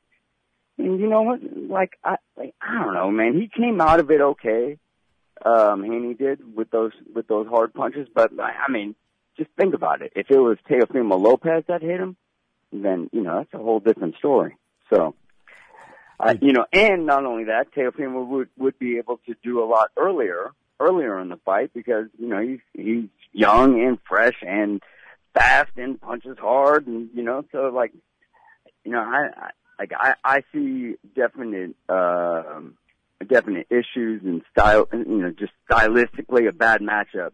and you know what, like I like I don't know, man, he came out of it okay. Um, Haney did with those with those hard punches, but I, mean, just think about it. If it was Teofimo Lopez that hit him, then you know that's a whole different story. So, uh, you know, and not only that, Teofimo would would be able to do a lot earlier earlier in the fight because you know he's he's young and fresh and fast and punches hard and you know so like you know I, I like I I see definite um definite issues and style you know just stylistically a bad matchup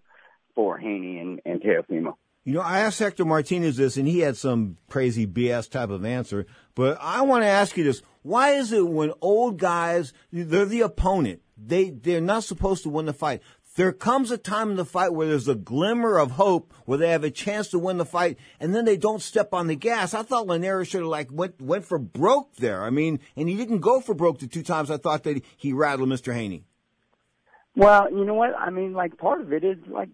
for Haney and and Teofimo. You know, I asked Hector Martinez this, and he had some crazy BS type of answer. But I want to ask you this: Why is it when old guys, they're the opponent, they they're not supposed to win the fight? There comes a time in the fight where there's a glimmer of hope, where they have a chance to win the fight, and then they don't step on the gas. I thought Linares should have like went went for broke there. I mean, and he didn't go for broke the two times. I thought that he rattled Mr. Haney. Well, you know what? I mean, like part of it is like,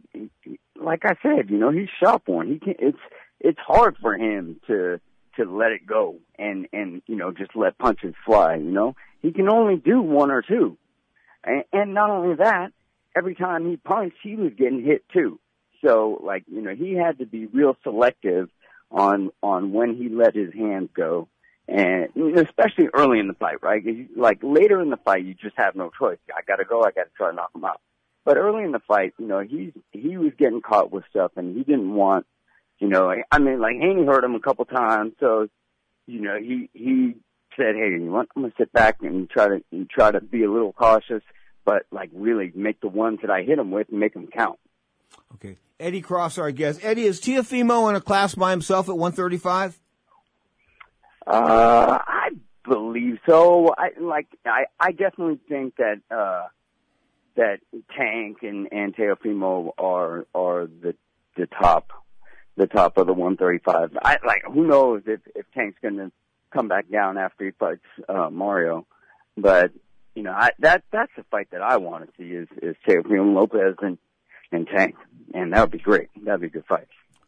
like I said, you know, he's shop worn. He can. It's it's hard for him to to let it go and and you know just let punches fly. You know, he can only do one or two, and, and not only that, every time he punched, he was getting hit too. So like you know, he had to be real selective on on when he let his hands go and especially early in the fight, right? Like later in the fight, you just have no choice. I got to go. I got to try to knock him out. But early in the fight, you know, he's he was getting caught with stuff, and he didn't want, you know, I mean, like Haney hurt him a couple times, so you know, he he said, hey, you want? I'm gonna sit back and try to and try to be a little cautious, but like really make the ones that I hit him with make them count. Okay, Eddie Croft, our guest. Eddie, is Teofimo in a class by himself at 135? Uh, I believe so. I like. I I definitely think that uh that Tank and and Teofimo are are the the top the top of the 135. I like. Who knows if if Tank's going to come back down after he fights uh Mario, but you know I that that's the fight that I want to see is is Teofimo Lopez and and Tank, and that would be great. That'd be a good fight.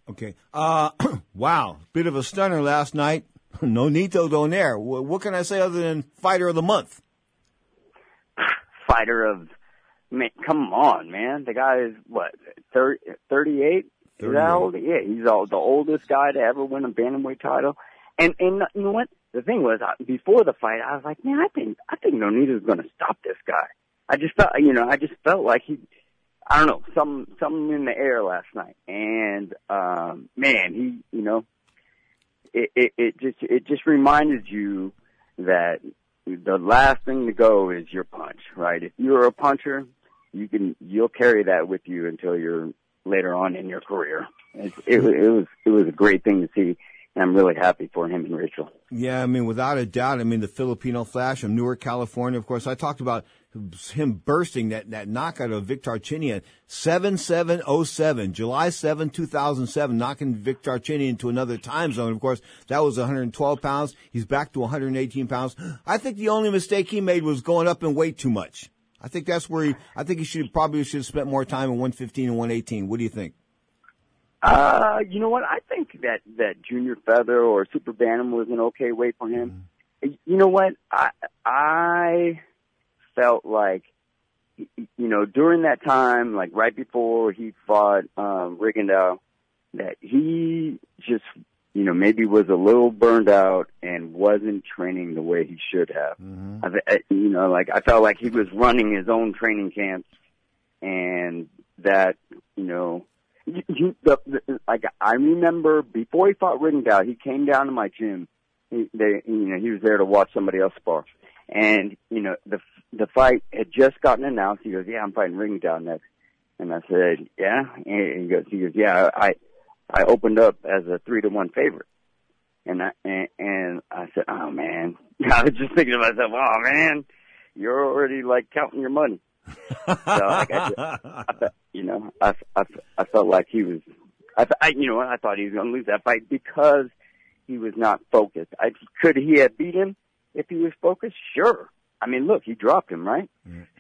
Okay. Uh, wow, bit of a stunner last night. Nonito Donaire. What can I say other than fighter of the month? Fighter of, man, come on, man. The guy is what, 30, 38? Is that old? Yeah, he's all, the oldest guy to ever win a bantamweight title. And, and you know what? The thing was, before the fight, I was like, man, I think, I think Nonito's going to stop this guy. I just felt, you know, I just felt like he, I don't know, some, something in the air last night. And, um, man, he, you know, it, it, it just it just reminded you that the last thing to go is your punch, right? If you're a puncher, you can you'll carry that with you until you're later on in your career. It, it, it was it was a great thing to see. I'm really happy for him and Rachel. Yeah, I mean, without a doubt. I mean, the Filipino Flash from Newark, California. Of course, I talked about him bursting that, that knockout of Vic Darchinyan, 7707, July 7, 2007, knocking Vic Darchinyan into another time zone. Of course, that was 112 pounds. He's back to 118 pounds. I think the only mistake he made was going up in weight too much. I think that's where he, I think he should probably should have spent more time in 115 and 118. What do you think? Uh, you know what? I think that, that junior feather or super bantam was an okay weight for him. Mm-hmm. You know what? I, I, felt like, you know, during that time, like right before he fought um, Rigondeaux, that he just, you know, maybe was a little burned out and wasn't training the way he should have. Mm-hmm. I, you know, like I felt like he was running his own training camps, and that, you know, you, you, the, the, like I remember before he fought Rigondeaux, he came down to my gym. He, they, you know, he was there to watch somebody else spar. And, you know, the, the fight had just gotten announced. He goes, yeah, I'm fighting Rigondeaux next. And I said, yeah. And he goes, he goes, yeah, I, I opened up as a three to one favorite. And I, and, and I said, oh man, I was just thinking to myself, oh man, you're already like counting your money. So like I, just, I, you know, I, I, I felt like he was, I, I you know, I thought he was going to lose that fight because he was not focused. I, could he have beat him if he was focused? Sure. I mean, look, he dropped him, right?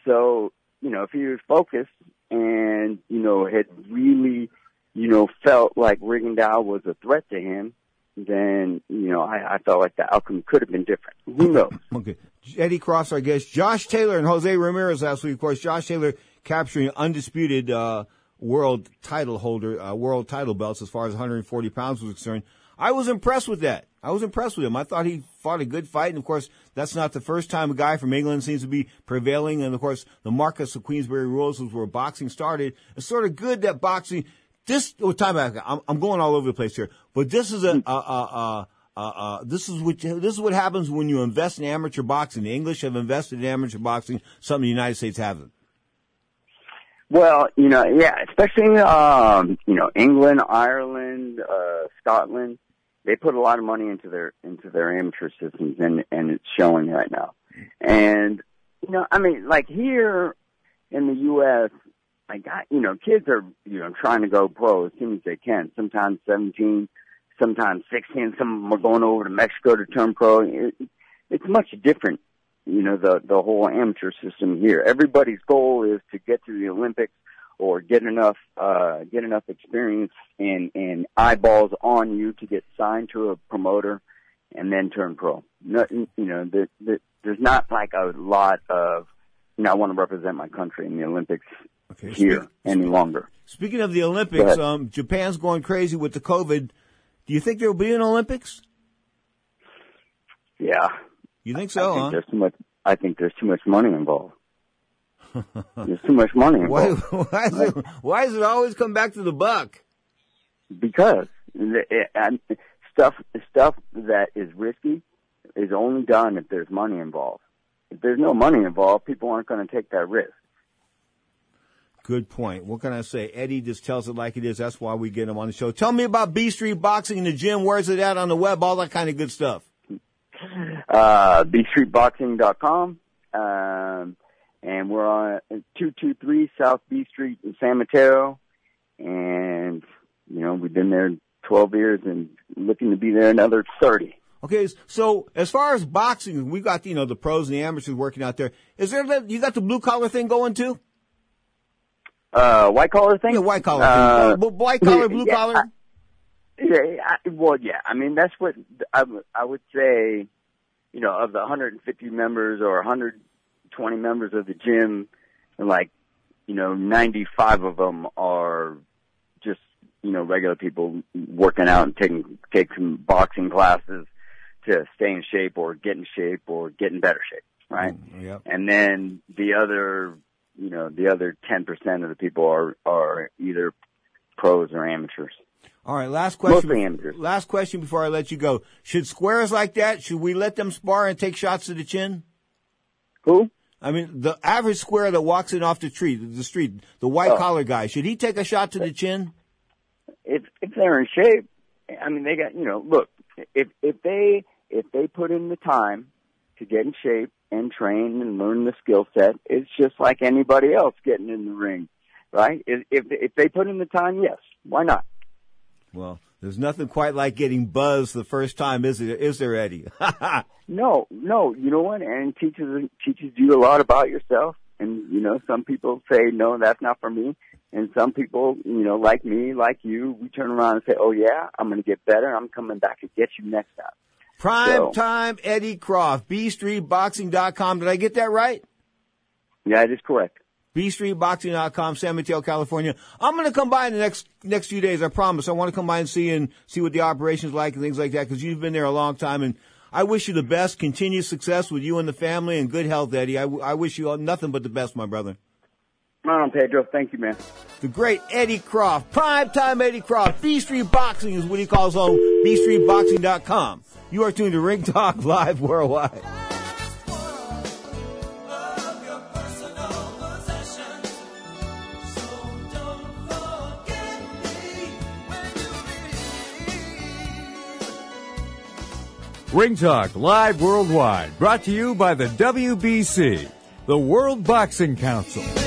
So, you know, if he was focused and, you know, had really, you know, felt like Rigondeaux was a threat to him, then, you know, I, I felt like the outcome could have been different. Who knows? Okay. Eddie Croft, our guest. Josh Taylor and Jose Ramirez last week. Of course, Josh Taylor capturing undisputed uh, world title holder, uh, world title belts as far as 140 pounds was concerned. I was impressed with that. I was impressed with him. I thought he fought a good fight. And of course, that's not the first time a guy from England seems to be prevailing. And of course, the Marquess of Queensberry rules was where boxing started. It's sort of good that boxing, this, oh, time out. I'm, I'm going all over the place here, but this is a, a, a, a, a this is what, this is what happens when you invest in amateur boxing. The English have invested in amateur boxing, something the United States haven't. Well, you know, yeah, especially, um, you know, England, Ireland, uh, Scotland, they put a lot of money into their, into their amateur systems and, and it's showing right now. And, you know, I mean, like here in the U.S., I got, you know, kids are, you know, trying to go pro as soon as they can. Sometimes 17, sometimes 16. Some of them are going over to Mexico to turn pro. It, it's much different, you know, the, the whole amateur system here. Everybody's goal is to get to the Olympics or get enough, uh, get enough experience and, and eyeballs on you to get signed to a promoter and then turn pro. No, you know, the, the, there's not like a lot of, you know, I want to represent my country in the Olympics Okay, here speak- any longer. Speaking of the Olympics, um, Japan's going crazy with the COVID. Do you think there will be an Olympics? Yeah. You think so, I think huh? there's too much. I think there's too much money involved. there's too much money Why, involved. why, is it, why does it always come back to the buck? Because the, eh, and stuff stuff that is risky is only done if there's money involved. If there's no money involved, people aren't going to take that risk. Good point. What can I say? Eddie just tells it like it is. That's why we get him on the show. Tell me about B Street Boxing in the gym. Where's it at on the web? All that kind of good stuff. Uh, BStreetBoxing.com. Um, and we're on 223 South B Street in San Mateo. And, you know, we've been there 12 years and looking to be there another 30. Okay, so as far as boxing, we got you know the pros and the amateurs working out there. Is there that you got the blue collar thing going too? Uh, white collar thing? Yeah, white collar Uh, thing. Uh, white collar, blue yeah, collar. Yeah, I, well, yeah. I mean, that's what I, w- I would say. You know, of the 150 members or 120 members of the gym, like, you know, 95 of them are just, you know, regular people working out and taking take some boxing classes to stay in shape or get in shape or get in better shape, right? Yep. And then the other, you know, the other 10% of the people are are either pros or amateurs. All right, last question. Mostly amateurs. Last question before I let you go. Should squares like that, should we let them spar and take shots to the chin? Who? I mean, the average square that walks in off the street, the street, the white Oh. collar guy, should he take a shot to the chin? if if they're in shape, I mean they got you know look if if they if they put in the time to get in shape and train and learn the skill set, it's just like anybody else getting in the ring, right? If if, if they put in the time, yes, why not? Well, there's nothing quite like getting buzzed the first time, is there? Is there, Eddie? No, no, you know what? And it teaches teaches you a lot about yourself. And you know, some people say, no, that's not for me. And some people, you know, like me, like you, we turn around and say, oh yeah, I'm going to get better. I'm coming back to get you next time. Prime So- time Eddie Croft, bstreetboxing.com. Did I get that right? Yeah, it is correct. bstreetboxing.com, San Mateo, California. I'm going to come by in the next next few days. I promise. I want to come by and see and see what the operation's like and things like that because you've been there a long time and I wish you the best, continued success with you and the family and good health, Eddie. I wish you all nothing but the best, my brother. Right on, Pedro. Thank you, man. The great Eddie Croft, prime time Eddie Croft, B Street Boxing is what he calls home, bstreetboxing.com. You are tuned to Ring Talk Live Worldwide. Ring Talk live worldwide, brought to you by the WBC, the World Boxing Council.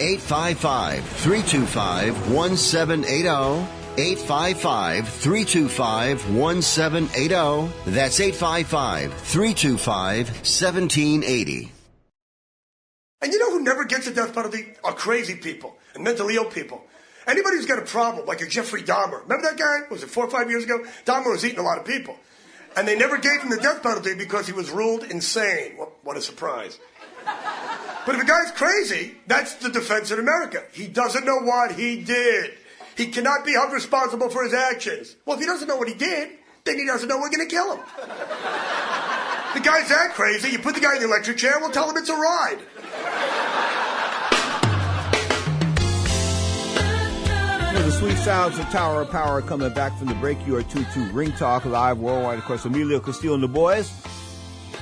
855 325 1780. 855 325 1780. That's 855 325 1780. And you know who never gets a death penalty? Are crazy people and mentally ill people. Anybody who's got a problem, like a Jeffrey Dahmer. Remember that guy? Was it four or five years ago? Dahmer was eating a lot of people. And they never gave him the death penalty because he was ruled insane. What, what a surprise. But if a guy's crazy, that's the defense in America. He doesn't know what he did. He cannot be held responsible for his actions. Well, if he doesn't know what he did, then he doesn't know we're going to kill him. the guy's that crazy, you put the guy in the electric chair, we'll tell him it's a ride. The sweet sounds of Tower of Power coming back from the break. You are 2 to Ring Talk Live worldwide. Of course, Emilio Castillo and the boys.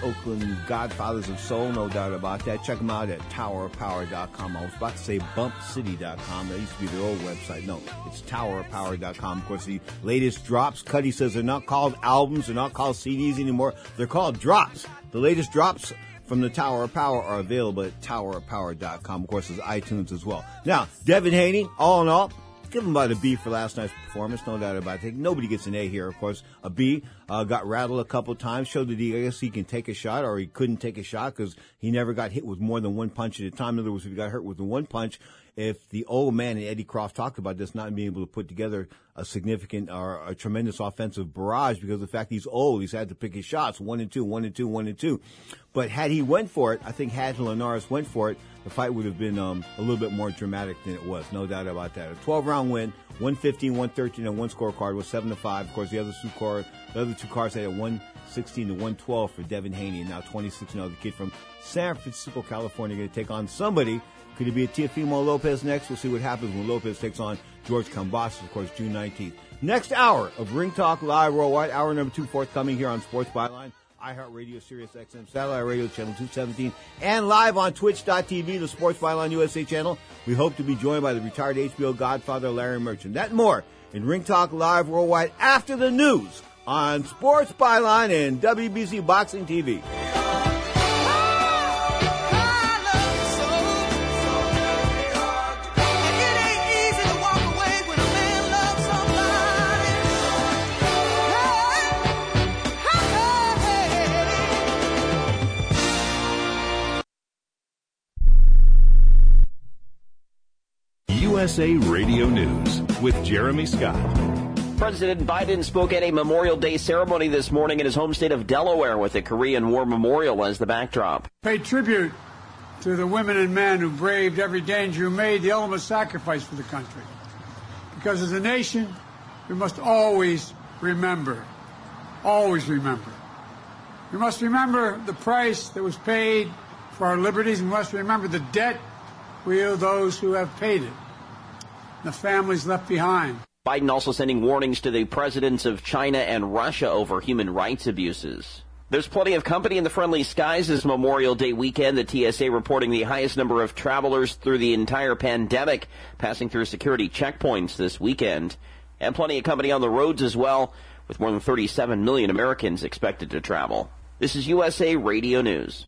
Oakland Godfathers of Soul, no doubt about that. Check them out at towerofpower.com. I was about to say bumpcity.com. That used to be their old website. No, it's towerofpower.com. Of course, the latest drops, Cuddy says they're not called albums, they're not called CDs anymore. They're called drops. The latest drops from the Tower of Power are available at towerofpower.com. Of course, there's iTunes as well. Now, Devin Haney, all in all, give him about a B for last night's performance, no doubt about it. Nobody gets an A here, of course. A B, uh, got rattled a couple times, showed that he, I guess he can take a shot or he couldn't take a shot because he never got hit with more than one punch at a time. In other words, if he got hurt with one punch, if the old man and Eddie Croft talked about this, not being able to put together a significant or a tremendous offensive barrage because of the fact he's old, he's had to pick his shots one and two, one and two, one and two. But had he went for it, I think had Linares went for it, the fight would have been um, a little bit more dramatic than it was. No doubt about that. A 12 round win, 115, 113, and one scorecard was seven to five. Of course, the other two car, the other two cards had a 116 to 112 for Devin Haney, and now 26 0 the kid from San Francisco, California, going to take on somebody. Could it be a Teofimo Lopez next? We'll see what happens when Lopez takes on George Kambosos, of course, June 19th. Next hour of Ring Talk Live Worldwide, hour number two forthcoming here on Sports Byline. iHeartRadio, Sirius XM, Satellite Radio, Channel 217, and live on Twitch.tv, the Sports Byline USA channel. We hope to be joined by the retired HBO Godfather Larry Merchant. That and more in Ring Talk Live Worldwide after the news on Sports Byline and WBC Boxing TV. USA Radio News with Jeremy Scott. President Biden spoke at a Memorial Day ceremony this morning in his home state of Delaware with the Korean War Memorial as the backdrop. Pay tribute to the women and men who braved every danger, who made the ultimate sacrifice for the country. Because as a nation, we must always remember, always remember. We must remember the price that was paid for our liberties. and We must remember the debt we owe those who have paid it the families left behind. Biden also sending warnings to the presidents of China and Russia over human rights abuses. There's plenty of company in the friendly skies this Memorial Day weekend. The TSA reporting the highest number of travelers through the entire pandemic passing through security checkpoints this weekend. And plenty of company on the roads as well, with more than 37 million Americans expected to travel. This is USA Radio News.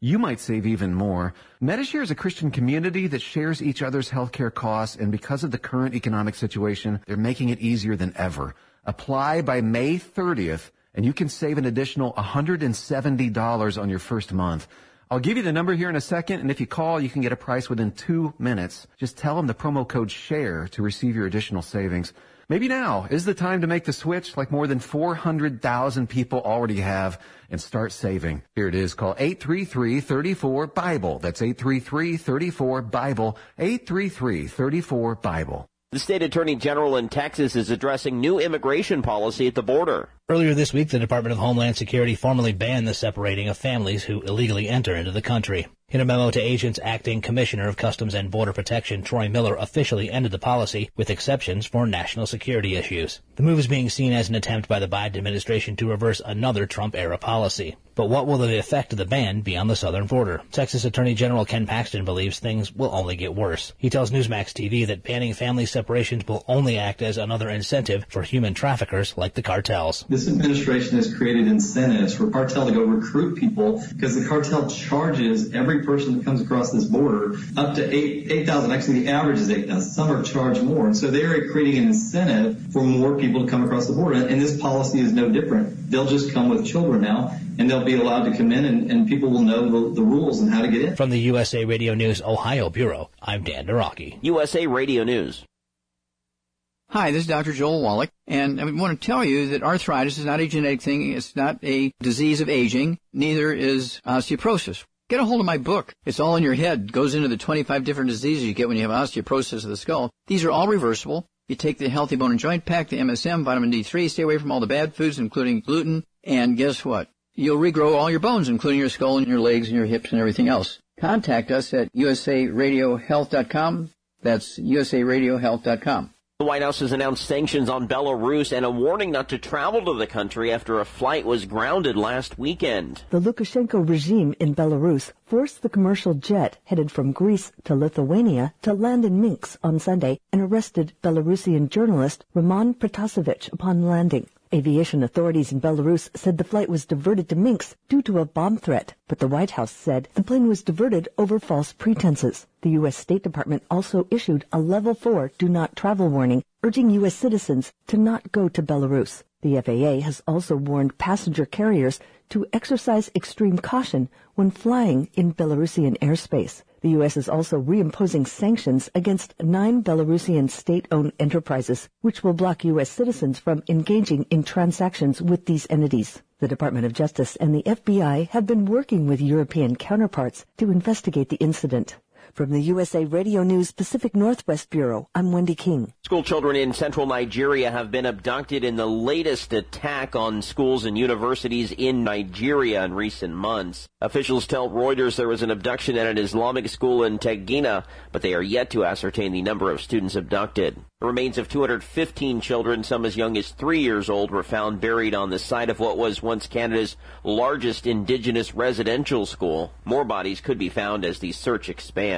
you might save even more. Medi-Share is a Christian community that shares each other's healthcare costs, and because of the current economic situation, they're making it easier than ever. Apply by May 30th, and you can save an additional $170 on your first month. I'll give you the number here in a second, and if you call, you can get a price within two minutes. Just tell them the promo code SHARE to receive your additional savings. Maybe now is the time to make the switch like more than 400,000 people already have and start saving. Here it is. Call 833-34-BIBLE. That's 833-34-BIBLE. 833-34-BIBLE. The state attorney general in Texas is addressing new immigration policy at the border. Earlier this week, the Department of Homeland Security formally banned the separating of families who illegally enter into the country. In a memo to agents, acting Commissioner of Customs and Border Protection Troy Miller officially ended the policy with exceptions for national security issues. The move is being seen as an attempt by the Biden administration to reverse another Trump-era policy. But what will the effect of the ban be on the southern border? Texas Attorney General Ken Paxton believes things will only get worse. He tells Newsmax TV that banning family separations will only act as another incentive for human traffickers like the cartels. This administration has created incentives for cartel to go recruit people because the cartel charges every person that comes across this border up to eight eight thousand. Actually, the average is eight thousand. Some are charged more, and so they are creating an incentive for more people to come across the border. And this policy is no different. They'll just come with children now, and they'll be allowed to come in, and, and people will know the, the rules and how to get in. From the USA Radio News Ohio Bureau, I'm Dan Naraki. USA Radio News. Hi, this is Dr. Joel Wallach, and I want to tell you that arthritis is not a genetic thing. It's not a disease of aging. Neither is osteoporosis. Get a hold of my book. It's all in your head. It goes into the 25 different diseases you get when you have osteoporosis of the skull. These are all reversible. You take the Healthy Bone and Joint Pack, the MSM, vitamin D3, stay away from all the bad foods, including gluten, and guess what? You'll regrow all your bones, including your skull and your legs and your hips and everything else. Contact us at usaradiohealth.com. That's usaradiohealth.com. The White House has announced sanctions on Belarus and a warning not to travel to the country after a flight was grounded last weekend. The Lukashenko regime in Belarus forced the commercial jet headed from Greece to Lithuania to land in Minsk on Sunday and arrested Belarusian journalist Roman Protasevich upon landing. Aviation authorities in Belarus said the flight was diverted to Minsk due to a bomb threat, but the White House said the plane was diverted over false pretenses. The U.S. State Department also issued a level 4 do not travel warning, urging U.S. citizens to not go to Belarus. The FAA has also warned passenger carriers to exercise extreme caution when flying in Belarusian airspace. The U.S. is also reimposing sanctions against nine Belarusian state-owned enterprises, which will block U.S. citizens from engaging in transactions with these entities. The Department of Justice and the FBI have been working with European counterparts to investigate the incident. From the USA Radio News Pacific Northwest Bureau, I'm Wendy King. School children in central Nigeria have been abducted in the latest attack on schools and universities in Nigeria in recent months. Officials tell Reuters there was an abduction at an Islamic school in Tegina, but they are yet to ascertain the number of students abducted. The remains of 215 children, some as young as three years old, were found buried on the site of what was once Canada's largest indigenous residential school. More bodies could be found as the search expands.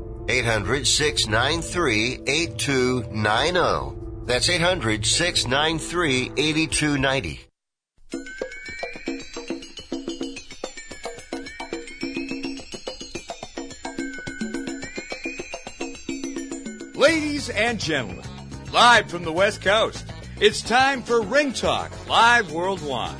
800 693 8290. 800 693 8290. That's 800 693 8290. Ladies and gentlemen, live from the West Coast, it's time for Ring Talk Live Worldwide.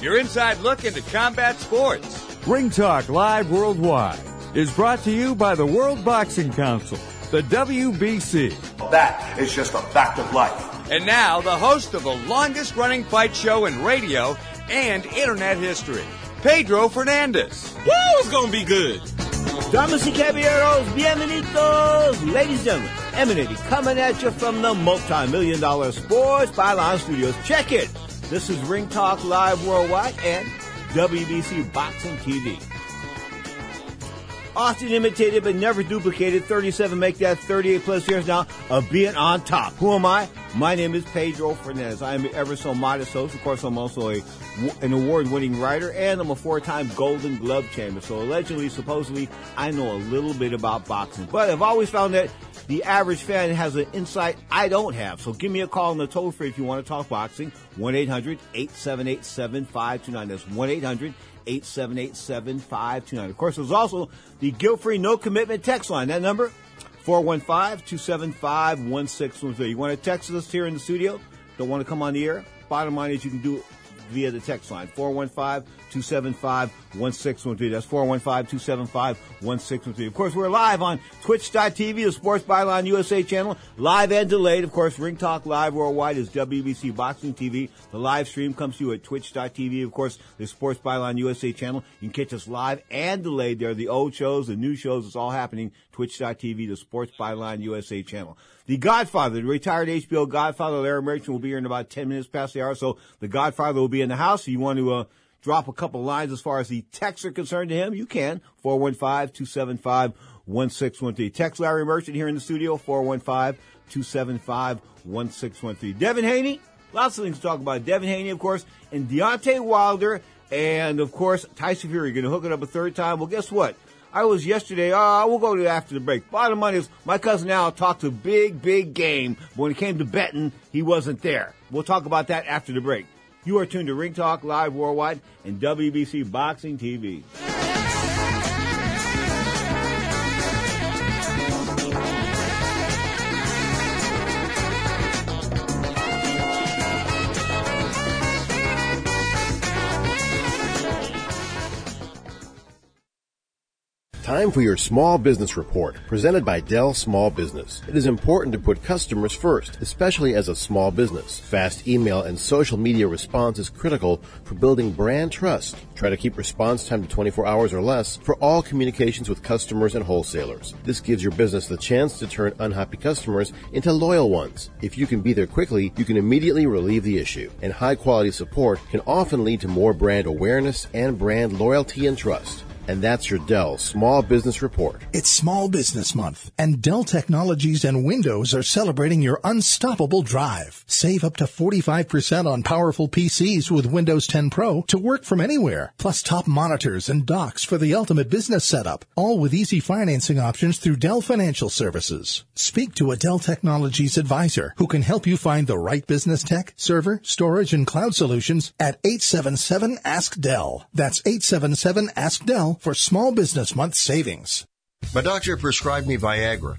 Your inside look into combat sports. Ring Talk Live Worldwide is brought to you by the World Boxing Council, the WBC. That is just a fact of life. And now, the host of the longest running fight show in radio and internet history, Pedro Fernandez. Woo, it's gonna be good. Damas y caballeros, bienvenidos, ladies and gentlemen, emanating, coming at you from the multi-million dollar Sports Byline Studios. Check it. This is Ring Talk Live Worldwide and WBC Boxing TV. Often imitated but never duplicated. 37 make that 38 plus years now of being on top. Who am I? My name is Pedro Fernandez. I am ever so modest host. Of course, I'm also a, an award-winning writer and I'm a four-time Golden Glove champion. So allegedly, supposedly, I know a little bit about boxing. But I've always found that the average fan has an insight I don't have. So give me a call on the toll free if you want to talk boxing. 1-800-878-7529. That's 1-800- 878-7529. Of course, there's also the guilt-free no commitment text line. That number, 415-275-1613. You want to text us here in the studio? Don't want to come on the air? Bottom line is you can do it via the text line, 415-275-1613. That's 415-275-1613. Of course, we're live on twitch.tv, the Sports Byline USA channel, live and delayed. Of course, Ring Talk Live Worldwide is WBC Boxing TV. The live stream comes to you at twitch.tv. Of course, the Sports Byline USA channel. You can catch us live and delayed there. The old shows, the new shows, it's all happening. Twitch.tv, the Sports Byline USA channel. The Godfather, the retired HBO Godfather, Larry Merchant, will be here in about 10 minutes past the hour. So the Godfather will be in the house. So you want to, uh, drop a couple lines as far as the texts are concerned to him, you can. 415-275-1613. Text Larry Merchant here in the studio, 415-275-1613. Devin Haney, lots of things to talk about. Devin Haney, of course, and Deontay Wilder, and of course, Tyson Fury going to hook it up a third time. Well, guess what? I was yesterday, uh, we'll go to after the break. Bottom line is, my cousin Al talked a big, big game. But when it came to betting, he wasn't there. We'll talk about that after the break. You are tuned to Ring Talk Live Worldwide and WBC Boxing TV. Time for your small business report, presented by Dell Small Business. It is important to put customers first, especially as a small business. Fast email and social media response is critical for building brand trust. Try to keep response time to 24 hours or less for all communications with customers and wholesalers. This gives your business the chance to turn unhappy customers into loyal ones. If you can be there quickly, you can immediately relieve the issue. And high quality support can often lead to more brand awareness and brand loyalty and trust. And that's your Dell Small Business Report. It's Small Business Month, and Dell Technologies and Windows are celebrating your unstoppable drive. Save up to 45% on powerful PCs with Windows 10 Pro to work from anywhere, plus top monitors and docks for the ultimate business setup, all with easy financing options through Dell Financial Services. Speak to a Dell Technologies advisor who can help you find the right business tech, server, storage, and cloud solutions at 877 Ask Dell. That's 877 Ask Dell for Small Business Month savings. My doctor prescribed me Viagra.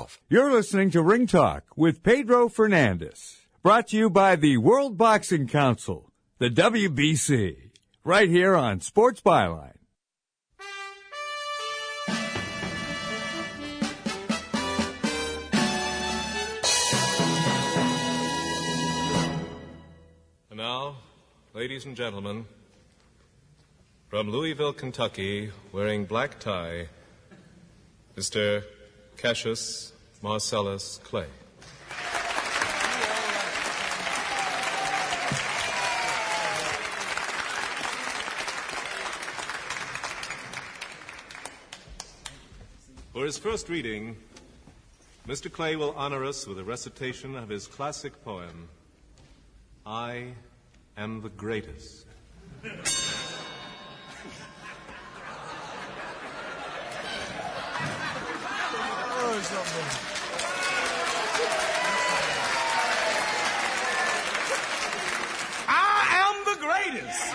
215 6812. You're listening to Ring Talk with Pedro Fernandez. Brought to you by the World Boxing Council, the WBC. Right here on Sports Byline. And now, ladies and gentlemen, from Louisville, Kentucky, wearing black tie, Mr. Cassius Marcellus Clay. For his first reading, Mr. Clay will honor us with a recitation of his classic poem, I Am the Greatest. I am the greatest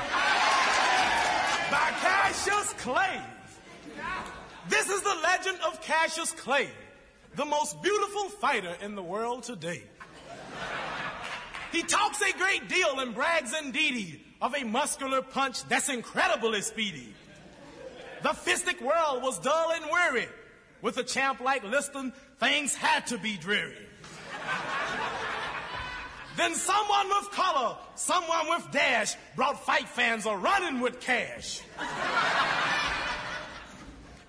by Cassius Clay. This is the legend of Cassius Clay, the most beautiful fighter in the world today. He talks a great deal and brags indeed of a muscular punch that's incredibly speedy. The fistic world was dull and weary. With a champ like Liston, things had to be dreary. then someone with color, someone with dash, brought fight fans a running with cash.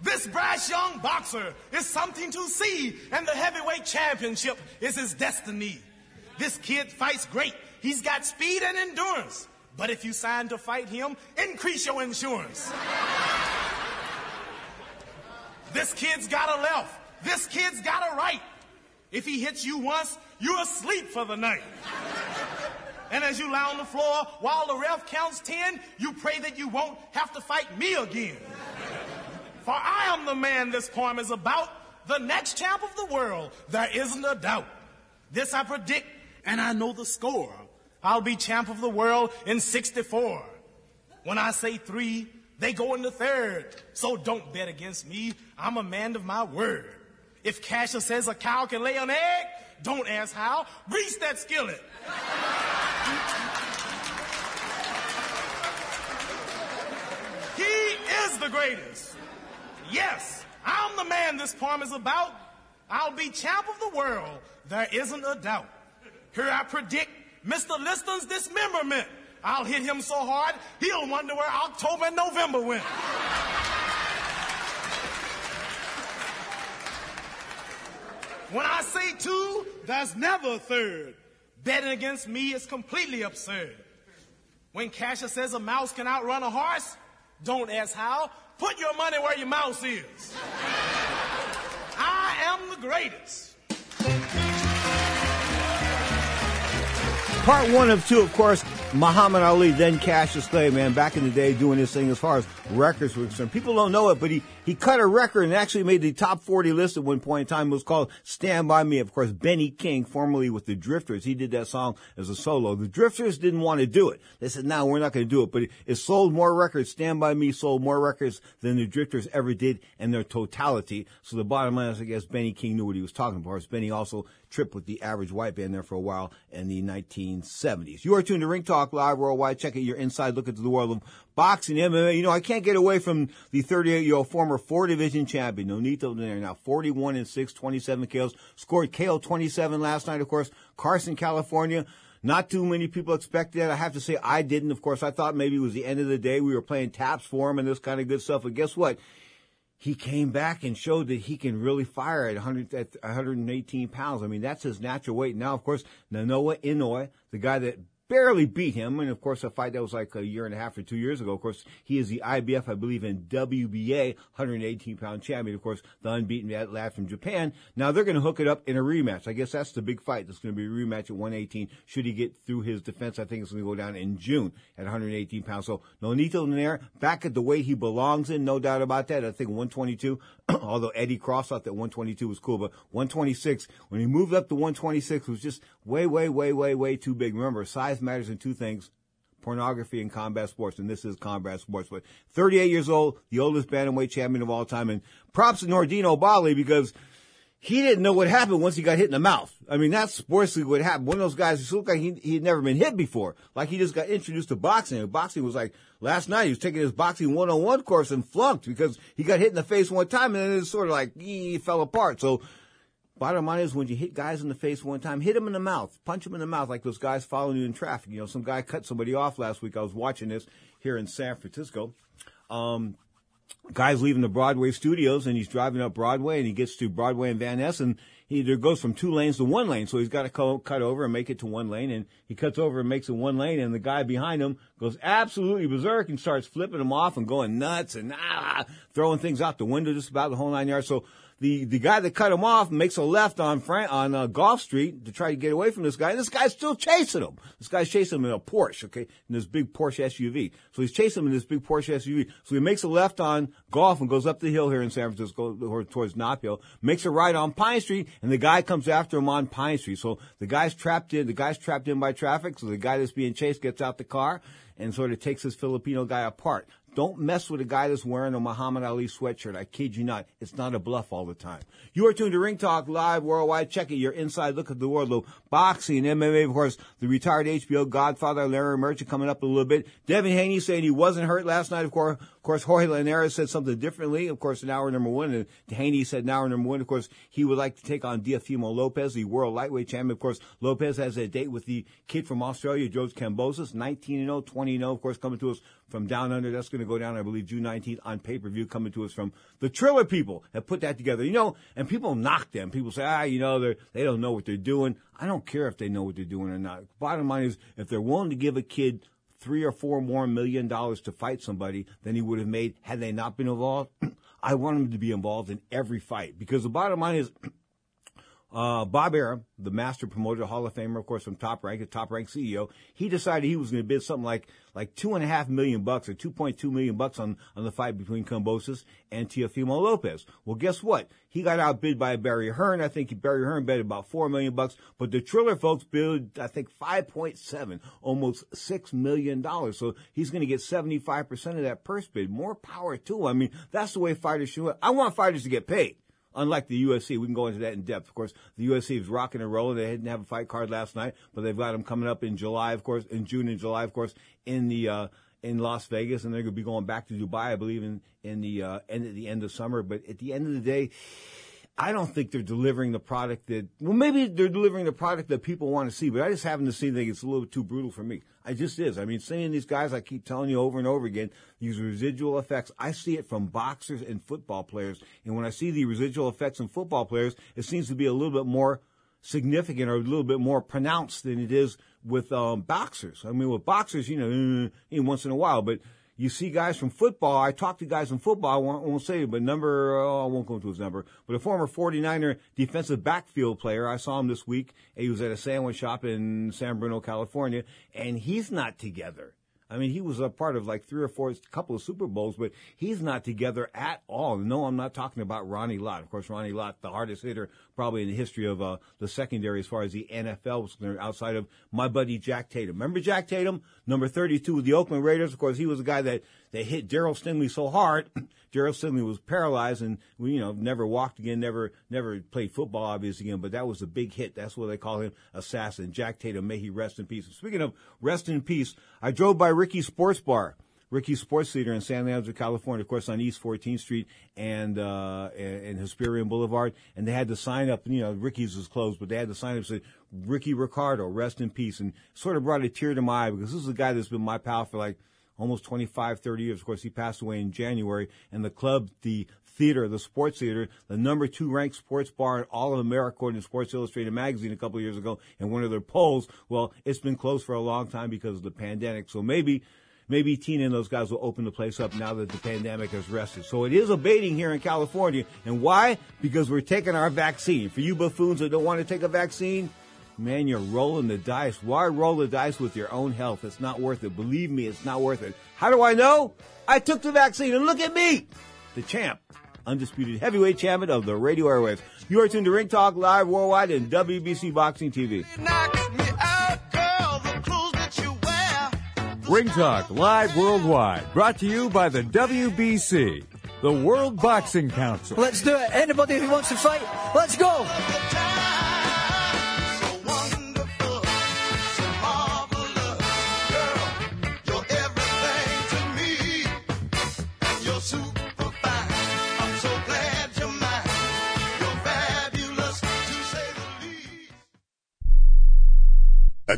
this brash young boxer is something to see, and the heavyweight championship is his destiny. This kid fights great. He's got speed and endurance. But if you sign to fight him, increase your insurance. This kid's got a left. This kid's got a right. If he hits you once, you're asleep for the night. And as you lie on the floor while the ref counts 10, you pray that you won't have to fight me again. For I am the man this poem is about, the next champ of the world. There isn't a doubt. This I predict, and I know the score. I'll be champ of the world in 64. When I say three, They go in the third. So don't bet against me. I'm a man of my word. If Cassius says a cow can lay an egg, don't ask how. Grease that skillet. he is the greatest. Yes, I'm the man this poem is about. I'll be champ of the world. There isn't a doubt. Here I predict Mr. Liston's dismemberment. I'll hit him so hard, he'll wonder where October and November went. When I say two, there's never a third. Betting against me is completely absurd. When Cassius says a mouse can outrun a horse, don't ask how. Put your money where your mouse is. I am the greatest. Part one of two, of course, Muhammad Ali, then Cassius Clay, man, back in the day doing this thing as far as records were concerned. People don't know it, but he, he cut a record and actually made the top 40 list at one point in time. It was called Stand By Me. Of course, Benny King, formerly with the Drifters, he did that song as a solo. The Drifters didn't want to do it. They said, no, we're not going to do it. But it, it sold more records. Stand By Me sold more records than the Drifters ever did in their totality. So the bottom line is, I guess Benny King knew what he was talking about. Benny also tripped with the average white band there for a while in the 1970s. You are tuned to Ring Talk Live Worldwide. Check out your inside look into the world of boxing, MMA. You know, I can't get away from the 38 year old former four division champion, Nonito there now 41 and 6, 27 KOs. Scored KO 27 last night, of course. Carson, California. Not too many people expected that. I have to say I didn't. Of course, I thought maybe it was the end of the day. We were playing taps for him and this kind of good stuff. But guess what? He came back and showed that he can really fire at 100, at 118 pounds. I mean, that's his natural weight. Now, of course, Naoya Inoue, the guy that barely beat him. And of course, a fight that was like a year and a half or two years ago. Of course, he is the IBF, I believe, in WBA 118 pound champion. Of course, the unbeaten lad from Japan. Now they're going to hook it up in a rematch. I guess that's the big fight. That's going to be a rematch at 118. Should he get through his defense, I think it's going to go down in June at 118 pounds. So Nonito Donaire back at the weight he belongs in, no doubt about that. I think 122, although Eddie Croft thought that 122 was cool, but 126, when he moved up to 126 was just way, way, way, way, way too big. Remember, size matters in two things pornography and combat sports, and this is combat sports. But 38 years old, the oldest bantamweight champion of all time, and props to Nordine Oubaali because he didn't know what happened once he got hit in the mouth. I mean, that's sportsly what happened. One of those guys who looked like he he had never been hit before, like he just got introduced to boxing. And boxing was like last night. He was taking his boxing one on one course and flunked because he got hit in the face one time, and then it sort of like he fell apart. So Bottom line is when you hit guys in the face one time, hit them in the mouth, punch them in the mouth like those guys following you in traffic. You know, some guy cut somebody off last week. I was watching this here in San Francisco. Um, guy's leaving the Broadway studios and he's driving up Broadway and he gets to Broadway and Van Ness and he either goes from two lanes to one lane. So he's got to co- cut over and make it to one lane and he cuts over and makes it one lane and the guy behind him goes absolutely berserk and starts flipping him off and going nuts and ah, throwing things out the window just about the whole nine yards. So the the guy that cut him off makes a left on on uh, Gough Street to try to get away from this guy. And this guy's still chasing him. This guy's chasing him in a Porsche, okay, in this big Porsche SUV. So he's chasing him in this big Porsche SUV. So he makes a left on Gough and goes up the hill here in San Francisco towards Nob Hill. Makes a right on Pine Street, and the guy comes after him on Pine Street. So the guy's trapped in. The guy's trapped in by traffic. So the guy that's being chased gets out the car and sort of takes this Filipino guy apart. Don't mess with a guy that's wearing a Muhammad Ali sweatshirt. I kid you not. It's not a bluff all the time. You are tuned to Ring Talk Live Worldwide. Check it. Your inside look at the world of boxing, MMA, of course. The retired HBO Godfather Larry Merchant coming up a little bit. Devin Haney saying he wasn't hurt last night. Of course, course, Jorge Linares said something differently. Of course, in hour number one, and Haney said in hour number one, of course, he would like to take on Teofimo Lopez, the world lightweight champion. Of course, Lopez has a date with the kid from Australia, George Kambosos, 19 0, 20 0, of course, coming to us from down under. That's going to go down, I believe, June 19th on pay per view, coming to us from the Triller people have put that together. You know, and people knock them. People say, ah, you know, they they don't know what they're doing. I don't care if they know what they're doing or not. Bottom line is, if they're willing to give a kid three or four more million dollars to fight somebody than he would have made had they not been involved, I want him to be involved in every fight because the bottom line is. uh, Bob Arum, the master promoter, Hall of Famer, of course, from Top Rank, the Top Rank CEO, he decided he was going to bid something like like two and a half million bucks or two point two million bucks on on the fight between Kambosos and Teofimo Lopez. Well, guess what? He got outbid by Barry Hearn. I think Barry Hearn bet about four million bucks, but the Triller folks bid I think five point seven, almost six million dollars. So he's going to get seventy five percent of that purse bid. More power to him. I mean, that's the way fighters should. I want fighters to get paid unlike the UFC. We can go into that in depth. Of course, the UFC is rocking and rolling. They didn't have a fight card last night, but they've got them coming up in July, of course, in June and July, of course, in the, uh, in Las Vegas, and they're going to be going back to Dubai, I believe, in, in the, uh, end, at the end of summer. But at the end of the day, I don't think they're delivering the product that, well, maybe they're delivering the product that people want to see, but I just happen to see that it's a little too brutal for me. I just is. I mean, seeing these guys, I keep telling you over and over again, these residual effects, I see it from boxers and football players. And when I see the residual effects in football players, it seems to be a little bit more significant or a little bit more pronounced than it is with um, boxers. I mean, with boxers, you know, eh, once in a while, but you see guys from football. I talk to guys from football. I won't, won't say, but number, oh, I won't go into his number, but a former 49er defensive backfield player. I saw him this week. He was at a sandwich shop in San Bruno, California, and he's not together. I mean, he was a part of like three or four, couple of Super Bowls, but he's not together at all. No, I'm not talking about Ronnie Lott. Of course, Ronnie Lott, the hardest hitter probably in the history of uh, the secondary as far as the NFL was concerned, outside of my buddy Jack Tatum. Remember Jack Tatum, number 32 with the Oakland Raiders? Of course, he was the guy that, that hit Darryl Stingley so hard. Darryl Stingley was paralyzed and, you know, never walked again, never, never played football obviously again, but that was a big hit. That's what they call him, assassin. Jack Tatum, may he rest in peace. Speaking of rest in peace, I drove by Ricky's Sports Bar. Ricky's Sports Theater in San Leandro, California, of course, on East 14th Street and, uh, and Hesperian Boulevard. And they had the sign up, you know, Ricky's was closed, but they had the sign up said, Ricky Ricardo, rest in peace. And sort of brought a tear to my eye because this is a guy that's been my pal for like almost 25, 30 years. Of course, he passed away in January and the club, the theater, the sports theater, the number two ranked sports bar in all of America, according to Sports Illustrated magazine a couple of years ago in one of their polls. Well, it's been closed for a long time because of the pandemic. So maybe maybe Tina and those guys will open the place up now that the pandemic has rested. So it is abating here in California. And why? Because we're taking our vaccine. For you buffoons that don't want to take a vaccine, man, you're rolling the dice. Why roll the dice with your own health? It's not worth it. Believe me, it's not worth it. How do I know? I took the vaccine and look at me, the champ, undisputed heavyweight champion of the radio airwaves. You are tuned to Ring Talk Live Worldwide and WBC Boxing TV. Ring Talk Live Worldwide, brought to you by the WBC, the World Boxing Council. Let's do it. Anybody who wants to fight, let's go.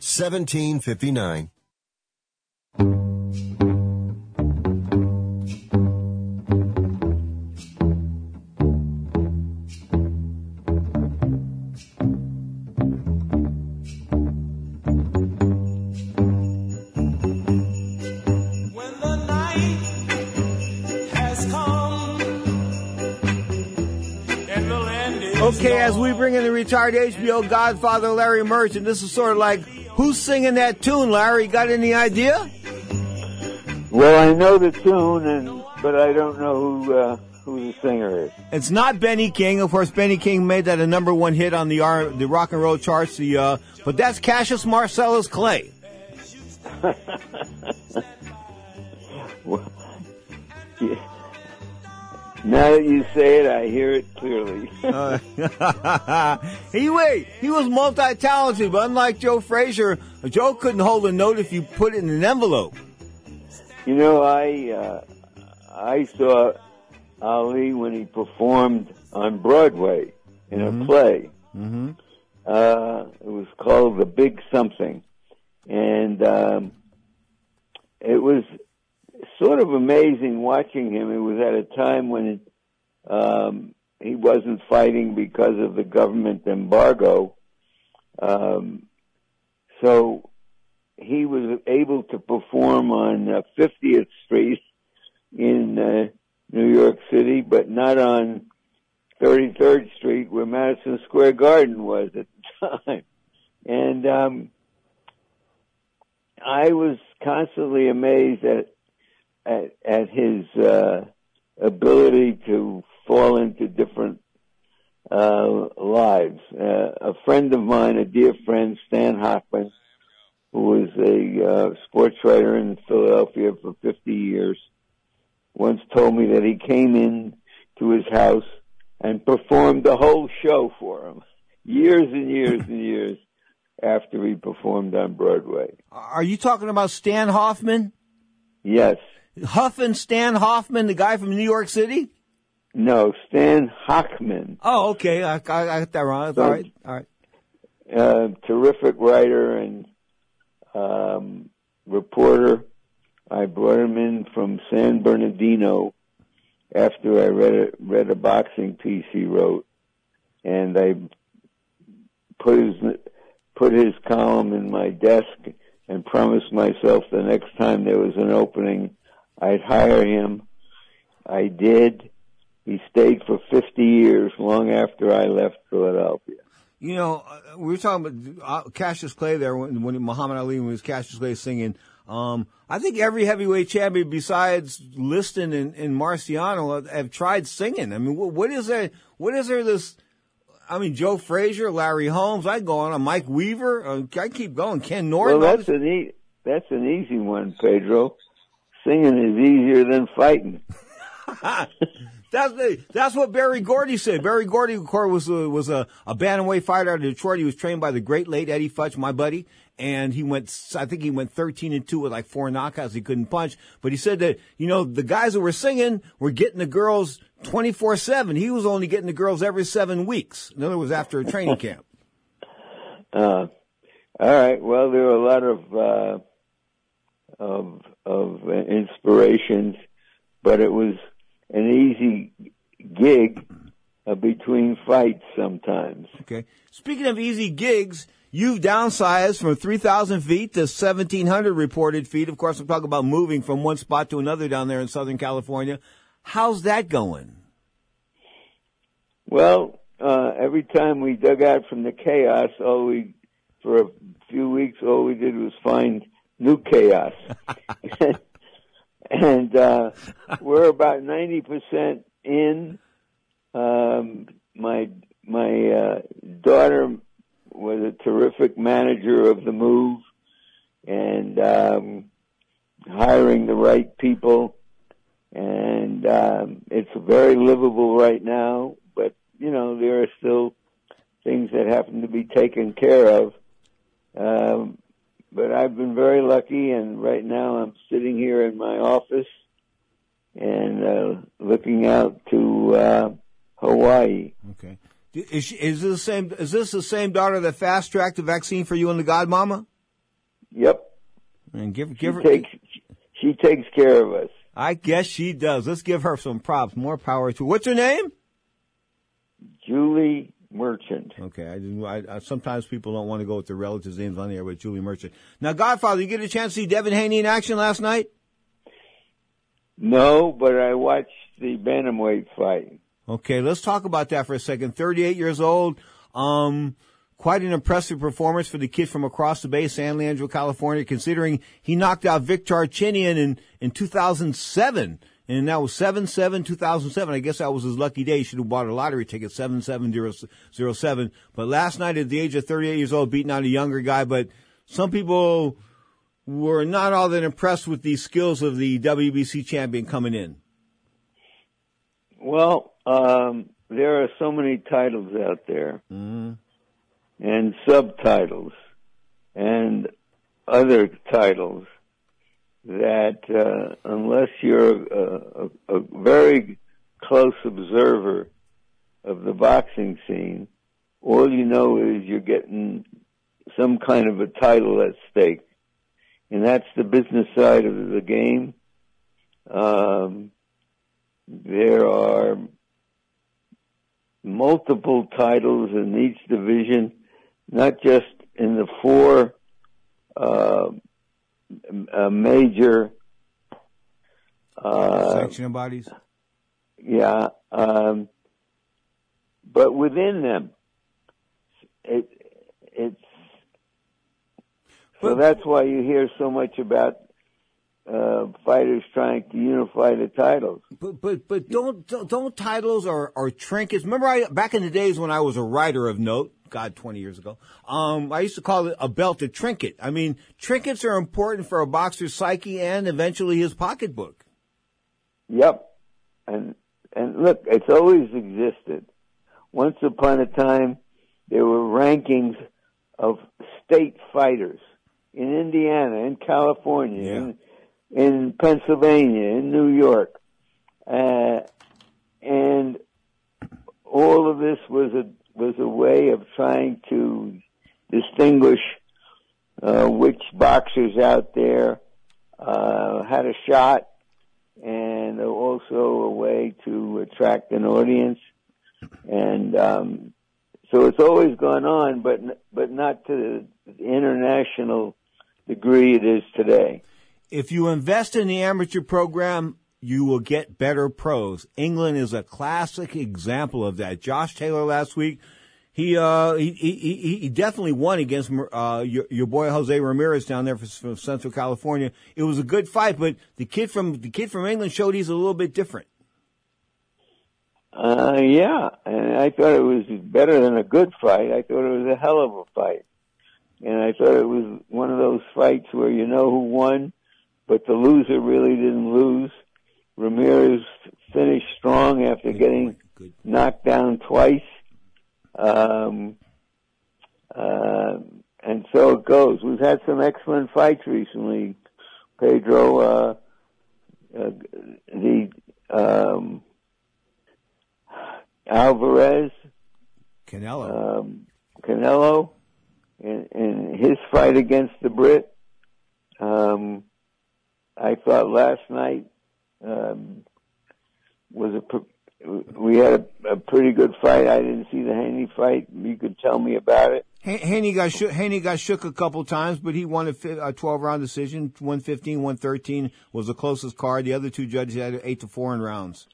1759. Okay, as we bring in the retired HBO Godfather Larry Merchant, this is sort of like who's singing that tune, Larry? Got any idea? Well, I know the tune, and but I don't know who uh, who the singer is. It's not Benny King. Of course, Benny King made that a number one hit on the R- the rock and roll charts. The uh, but that's Cassius Marcellus Clay. Well, yeah. Now that you say it, I hear it clearly. Uh, he wait, he was multi-talented, but unlike Joe Frazier, Joe couldn't hold a note if you put it in an envelope. You know, I uh, I saw Ali when he performed on Broadway in a play. Mm-hmm. Uh, it was called The Big Something, and um, it was sort of amazing watching him. It was at a time when um, he wasn't fighting because of the government embargo, um, so he was able to perform on uh, 50th Street in uh, New York City, but not on 33rd Street where Madison Square Garden was at the time. And um, I was constantly amazed at at, at his uh, ability to fall into different uh, lives. Uh, a friend of mine, a dear friend, Stan Hochman, who was a uh, sports writer in Philadelphia for 50 years, once told me that he came in to his house and performed the whole show for him, years and years and years after he performed on Broadway. Are you talking about Stan Hoffman? Yes. Huffin Stan Hoffman, the guy from New York City? No, Stan Hochman. Oh, okay. I, I, I got that wrong. So- all right. All right. uh, terrific writer and um, reporter. I brought him in from San Bernardino after I read a, read a boxing piece he wrote, and I put his put his column in my desk and promised myself the next time there was an opening, I'd hire him. I did. He stayed for 50 years, long after I left Philadelphia. You know, uh, we were talking about uh, Cassius Clay there when, when Muhammad Ali was Cassius Clay singing. Um, I think every heavyweight champion besides Liston and, and Marciano have, have tried singing. I mean, what, what is there? What is there? This, I mean, Joe Frazier, Larry Holmes. I go on. Mike Weaver. Uh, I keep going. Ken Norton. Well, that's an e- that's an easy one, Pedro. Singing is easier than fighting. That's the, that's what Berry Gordy said. Berry Gordy, of course, was a, was a, a bantamweight fighter out of Detroit. He was trained by the great late Eddie Futch, my buddy, and he went. I think he went thirteen and two with like four knockouts. He couldn't punch, but he said that you know the guys that were singing were getting the girls twenty four seven. He was only getting the girls every seven weeks. In other words, after a training camp. Uh, all right. Well, there are a lot of uh, of of inspirations, but it was an easy gig uh, between fights sometimes. Okay. Speaking of easy gigs, you've downsized from 3,000 feet to 1,700 reported feet. Of course, I'm talking about moving from one spot to another down there in Southern California. How's that going? Well, uh, every time we dug out from the chaos, all we, for a few weeks, all we did was find new chaos. and uh, we're about ninety percent in. Um, my my uh, daughter was a terrific manager of the move, and um, hiring the right people, and um, it's very livable right now. But you know there are still things that happen to be taken care of. Um, but I've been very lucky, and right now I'm sitting here in my office and uh, looking out to uh, Hawaii. Okay. Is, she, is this the same? Is this the same daughter that fast tracked the vaccine for you and the godmama? Yep. And give she give her. Takes, she takes care of us. I guess she does. Let's give her some props. More power to. What's her name? Julie Merchant. Okay, I didn't. I, I, sometimes people don't want to go with their relatives' names on there, but Julie Merchant. Now, Godfather, you get a chance to see Devin Haney in action last night? No, but I watched the bantamweight fight. Okay, let's talk about that for a second. 38 years old. Um, quite an impressive performance for the kid from across the bay, San Leandro, California, considering he knocked out Victor Darchinyan in, in 2007 and that was 7-7 2007. I guess that was his lucky day. He should have bought a lottery ticket, 7707. But last night at the age of 38 years old, beating out a younger guy, but some people were not all that impressed with the skills of the WBC champion coming in. Well, um, there are so many titles out there mm-hmm. and subtitles and other titles that uh, unless you're a, a, a, very close observer of the boxing scene, all you know is you're getting some kind of a title at stake. And that's the business side of the game. Um, there are multiple titles in each division, not just in the four uh, a major uh, sanctioning bodies. Yeah, um, but within them, it it's so that's why you hear so much about uh, fighters trying to unify the titles. But but but don't don't titles or, or trinkets. Remember, I back in the days when I was a writer of note. God, 20 years ago. Um, I used to call it a belt a trinket. I mean, trinkets are important for a boxer's psyche and eventually his pocketbook. Yep. And, and look, it's always existed. Once upon a time, there were rankings of state fighters in Indiana, in California, yeah. in, in Pennsylvania, in New York. Uh, and all of this was a was a way of trying to distinguish uh, which boxers out there uh, had a shot, and also a way to attract an audience. And um, so it's always gone on, but but not to the international degree it is today. If you invest in the amateur program, you will get better pros. England is a classic example of that. Josh Taylor last week, he uh, he, he he definitely won against uh, your, your boy Jose Ramirez down there from Central California. It was a good fight, but the kid from the kid from England showed he's a little bit different. Uh, yeah, and I thought it was better than a good fight. I thought it was a hell of a fight, and I thought it was one of those fights where you know who won, but the loser really didn't lose. Ramirez finished strong after getting knocked down twice. Um, uh, and so it goes. We've had some excellent fights recently. Pedro, uh, uh, the um, Alvarez, Canelo, um, Canelo, in, in his fight against the Brit. Um, I thought last night um, was a we had a, a pretty good fight. I didn't see the Haney fight. You could tell me about it. Haney got shook, Haney got shook a couple times, but he won a, a 12 round decision. 115, 113 was the closest card. The other two judges had eight to four in rounds.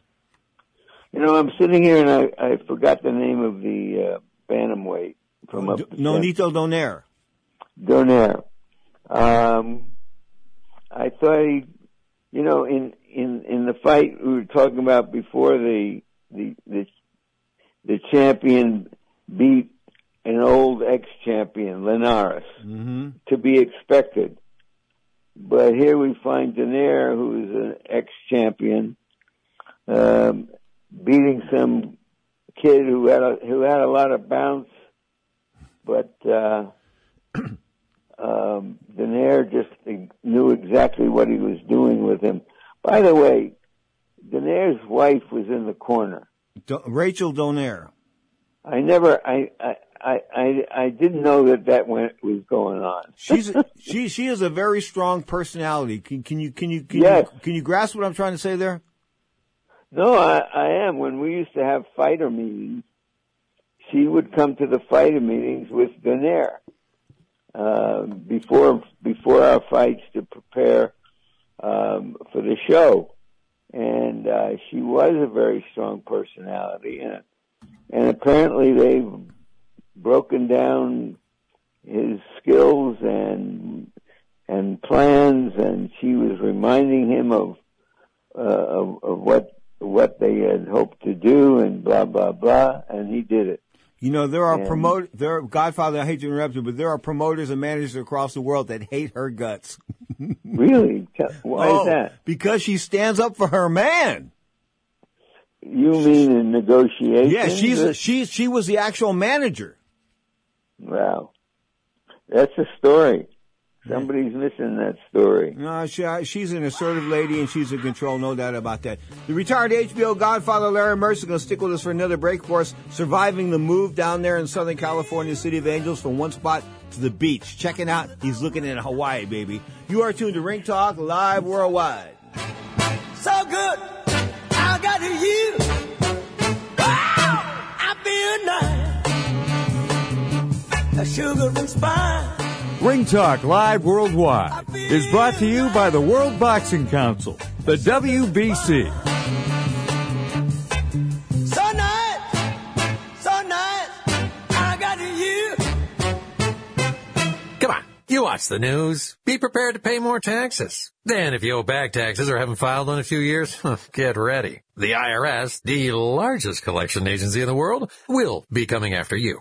You know, I'm sitting here and I, I forgot the name of the uh, bantamweight from up. the Nonito Donaire. Donaire. Um, I thought he, you know, in in in the fight we were talking about before, the the the the champion beat an old ex-champion, Linares, Mm-hmm. to be expected. But here we find Donaire, who is an ex-champion, um, beating some kid who had a who had a lot of bounce, but uh, um, Donaire just knew exactly what he was doing with him. By the way, Donaire's wife was in the corner. Do- Rachel Donaire. I never, I, I, I, I, I didn't know that that went was going on. She's she she is a very strong personality. Can, can you can you can Yes. you can you grasp what I'm trying to say there? No, I, I am. When we used to have fighter meetings, she would come to the fighter meetings with Donaire uh, before before our fights to prepare um, for the show, and uh, she was a very strong personality, and and apparently they've broken down his skills and and plans, and she was reminding him of uh, of, of what what they had hoped to do, and blah blah blah, and he did it. You know there are promote there are Godfather. I hate to interrupt you, but there are promoters and managers across the world that hate her guts. Really? Why Oh, is that? Because she stands up for her man. You mean in negotiations? Yeah, she's she she was the actual manager. Wow, that's a story. Somebody's missing that story. No, she, uh, she's an assertive lady and she's in control, no doubt about that. The retired HBO Godfather Larry Merchant is going to stick with us for another break for us, surviving the move down there in Southern California, City of Angels, from one spot to the beach. Checking out, he's looking at Hawaii, baby. You are tuned to Ring Talk live worldwide. So good, I got you. Wow, I feel nice. A sugar and spice. Ring Talk Live Worldwide is brought to you by the World Boxing Council, the WBC. So nice, so nice. I got you. Come on, you watch the news. Be prepared to pay more taxes. Then if you owe back taxes or haven't filed in a few years, get ready. The IRS, the largest collection agency in the world, will be coming after you.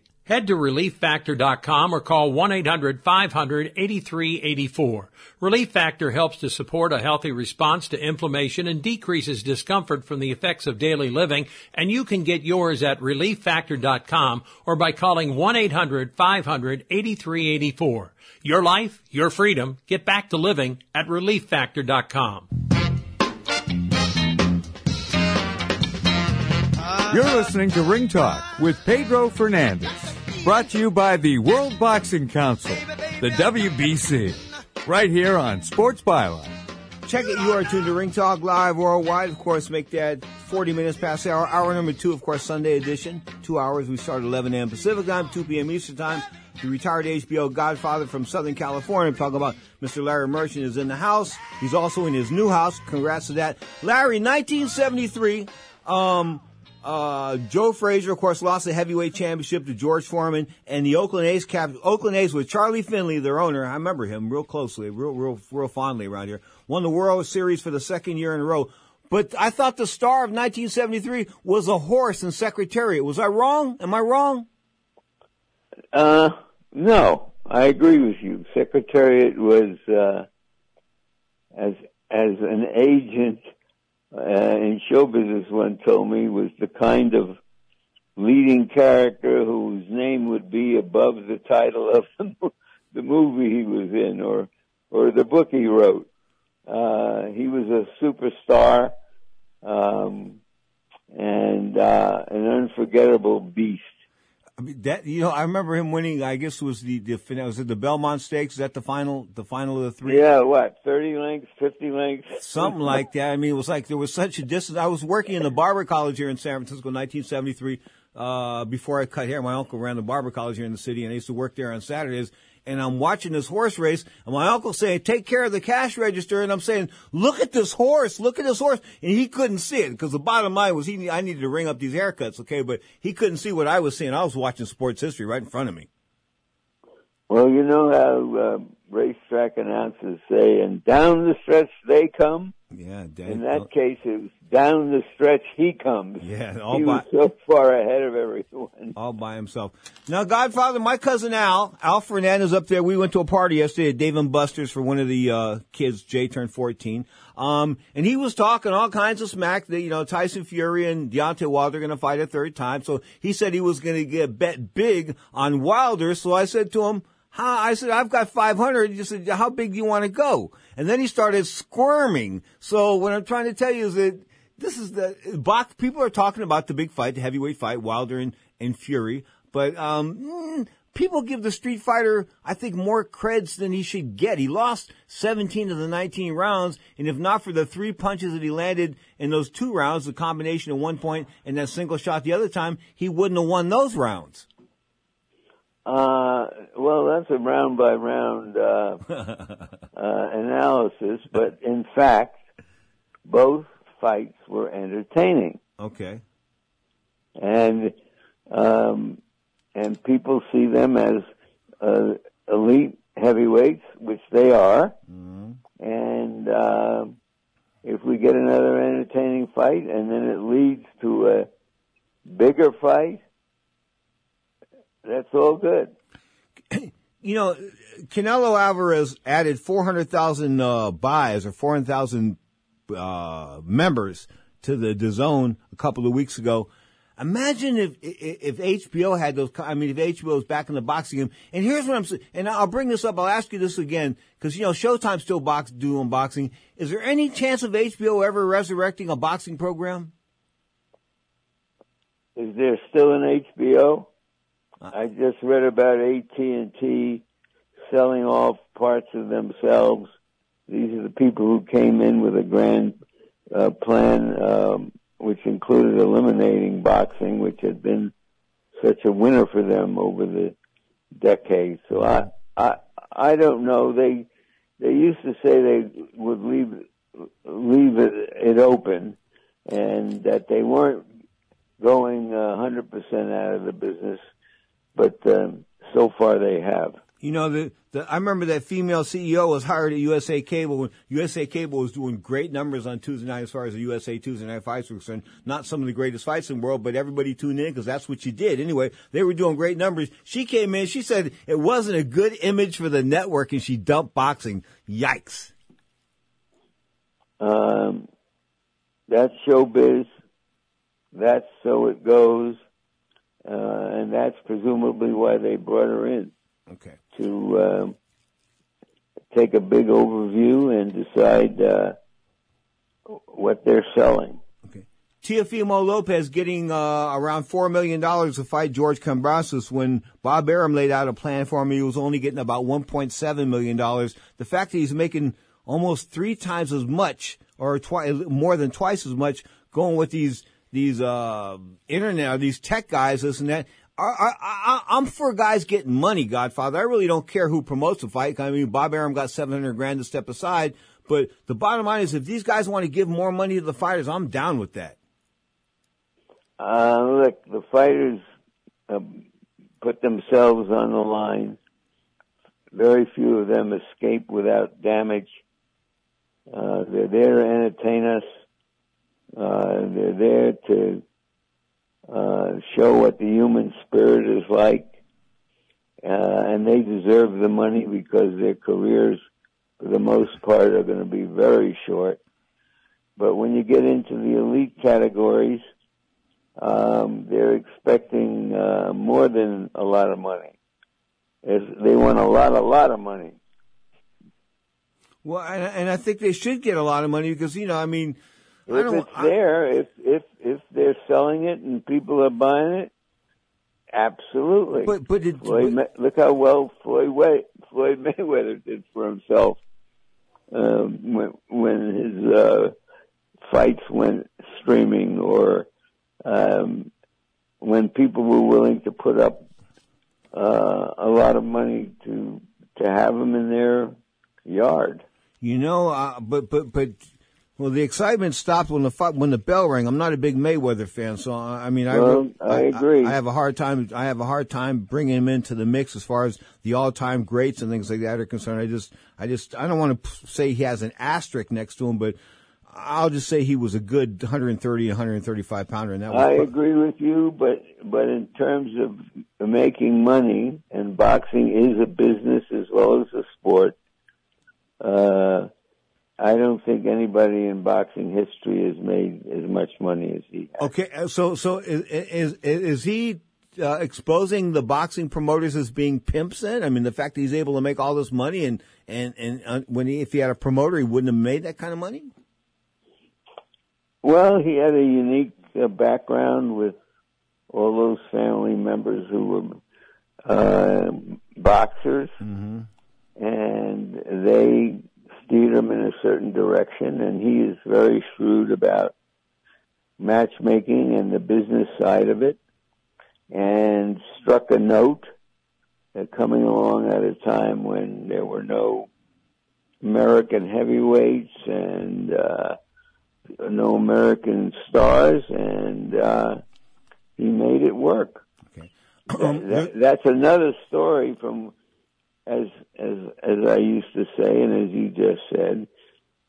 Head to relieffactor.com or call 1-800-500-8384. Relief Factor helps to support a healthy response to inflammation and decreases discomfort from the effects of daily living, and you can get yours at relieffactor.com or by calling 1-800-500-8384. Your life, your freedom. Get back to living at relieffactor.com. You're listening to Ring Talk with Pedro Fernandez. Brought to you by the World Boxing Council, the WBC. Right here on Sports Byline. Check it. You are tuned to Ring Talk Live worldwide. Of course, make that 40 minutes past the hour. Hour number two, of course, Sunday edition. Two hours. We start at 11 a.m. Pacific time, 2 p.m. Eastern time. The retired HBO Godfather from Southern California. Talking about Mr. Larry Merchant is in the house. He's also in his new house. Congrats to that. Larry, 1973. Um, uh, Joe Frazier, of course, lost the heavyweight championship to George Foreman, and the Oakland A's cap, Oakland A's with Charlie Finley, their owner. I remember him real closely, real, real, real fondly around here. Won the World Series for the second year in a row. But I thought the star of 1973 was a horse in Secretariat. Was I wrong? Am I wrong? Uh, no, I agree with you. Secretariat was, uh, as, as an agent, uh, in show business one told me was the kind of leading character whose name would be above the title of the, the movie he was in or or the book he wrote. Uh, he was a superstar um, and uh, an unforgettable beast. I mean, that you know, I remember him winning. I guess was the the was it the Belmont Stakes? Is that the final the final of the three? Yeah, what thirty lengths, fifty lengths, something like that. I mean, it was like there was such a distance. I was working in the barber college here in San Francisco, in 1973. Uh, before I cut hair, my uncle ran the barber college here in the city, and I used to work there on Saturdays and I'm watching this horse race, and my uncle saying, "Take care of the cash register," and I'm saying, "Look at this horse! Look at this horse!" And he couldn't see it because the bottom line was he I needed to ring up these haircuts, okay? But he couldn't see what I was seeing. I was watching sports history right in front of me. Well, you know how uh, racetrack announcers say, "And down the stretch they come." Yeah, in that case, it was down the stretch he comes. Yeah, all he by, was so far ahead of everyone. All by himself. Now, Godfather, my cousin Al, Al Fernandez up there. We went to a party yesterday at Dave and Buster's for one of the uh, kids. Jay turned fourteen, um, and he was talking all kinds of smack. That you know, Tyson Fury and Deontay Wilder are going to fight a third time. So he said he was going to get bet big on Wilder. So I said to him. I said, I've got 500. He said, how big do you want to go? And then he started squirming. So what I'm trying to tell you is that this is the box. People are talking about the big fight, the heavyweight fight, Wilder and, and Fury. But, um, mm, people give the Street Fighter, I think, more creds than he should get. He lost 17 of the 19 rounds, and if not for the three punches that he landed in those two rounds, the combination of one point and that single shot the other time, he wouldn't have won those rounds. Uh, well, that's a round by round uh, uh, analysis, but in fact, both fights were entertaining. Okay. And um, and people see them as uh, elite heavyweights, which they are. Mm-hmm. And uh, if we get another entertaining fight, and then it leads to a bigger fight, that's all good. You know, Canelo Alvarez added 400,000 uh, buys or 400,000 uh, members to the DAZN a couple of weeks ago. Imagine if if HBO had those. I mean, if HBO was back in the boxing game. And here's what I'm saying. And I'll bring this up. I'll ask you this again because you know Showtime's still box doing boxing. Is there any chance of HBO ever resurrecting a boxing program? Is there still an HBO? I just read about AT and T selling off parts of themselves. These are the people who came in with a grand uh, plan, um, which included eliminating boxing, which had been such a winner for them over the decades. So I, I, I don't know. They, they used to say they would leave, leave it, it open, and that they weren't going uh, 100% out of the business, but um, so far they have. You know, the, the I remember that female CEO was hired at USA Cable when USA Cable was doing great numbers on Tuesday night as far as the USA Tuesday night fights were concerned. Not some of the greatest fights in the world, but everybody tuned in because that's what you did. Anyway, they were doing great numbers. She came in, she said it wasn't a good image for the network and she dumped boxing. Yikes. Um, that's showbiz. That's so it goes. Uh, and that's presumably why they brought her in. Okay. To um, take a big overview and decide uh, what they're selling. Okay. Teofimo Lopez getting uh, around four million dollars to fight George Kambosos when Bob Arum laid out a plan for him. He was only getting about one point seven million dollars. The fact that he's making almost three times as much, or twice more than twice as much, going with these these uh, internet, these tech guys, this and that. I, I, I'm for guys getting money, Godfather. I really don't care who promotes the fight. I mean, Bob Arum got 700 grand to step aside, but the bottom line is if these guys want to give more money to the fighters, I'm down with that. Uh, look, the fighters uh, put themselves on the line. Very few of them escape without damage. Uh, they're there to entertain us. Uh, they're there to uh, show what the human spirit is like. Uh, and they deserve the money because their careers, for the most part, are going to be very short. But when you get into the elite categories, um, they're expecting uh, more than a lot of money. They want a lot, a lot of money. Well, and, and I think they should get a lot of money because you know, I mean, If it's there, if if if they're selling it and people are buying it, absolutely. But but it, Floyd, Ma- look how well Floyd Way, Floyd Mayweather did for himself um, when when his uh, fights went streaming, or um, when people were willing to put up uh, a lot of money to to have him in their yard. You know, uh, but but but well, the excitement stopped when the when the bell rang. I'm not a big Mayweather fan, so I I mean, I Well, re- I agree. I, have a hard time. I have a hard time bringing him into the mix as far as the all time greats and things like that are concerned. I just I just I don't want to say he has an asterisk next to him, but I'll just say he was a good 130, 135 pounder, and that was I pro- agree with you, but but in terms of making money, and boxing is a business as well as a sport. Uh, I don't think anybody in boxing history has made as much money as he. Has. Okay, uh, so so is is, is he uh, exposing the boxing promoters as being pimps? Then I mean, the fact that he's able to make all this money, and and and uh, when he, if he had a promoter, he wouldn't have made that kind of money. Well, he had a unique uh, background with all those family members who were uh, boxers, and they steered him in a certain direction. And he is very shrewd about matchmaking and the business side of it, and struck a note coming along at a time when there were no American heavyweights and. Uh, no American stars, and uh, he made it work. That- that- that's another story from, as as as I used to say, and as you just said,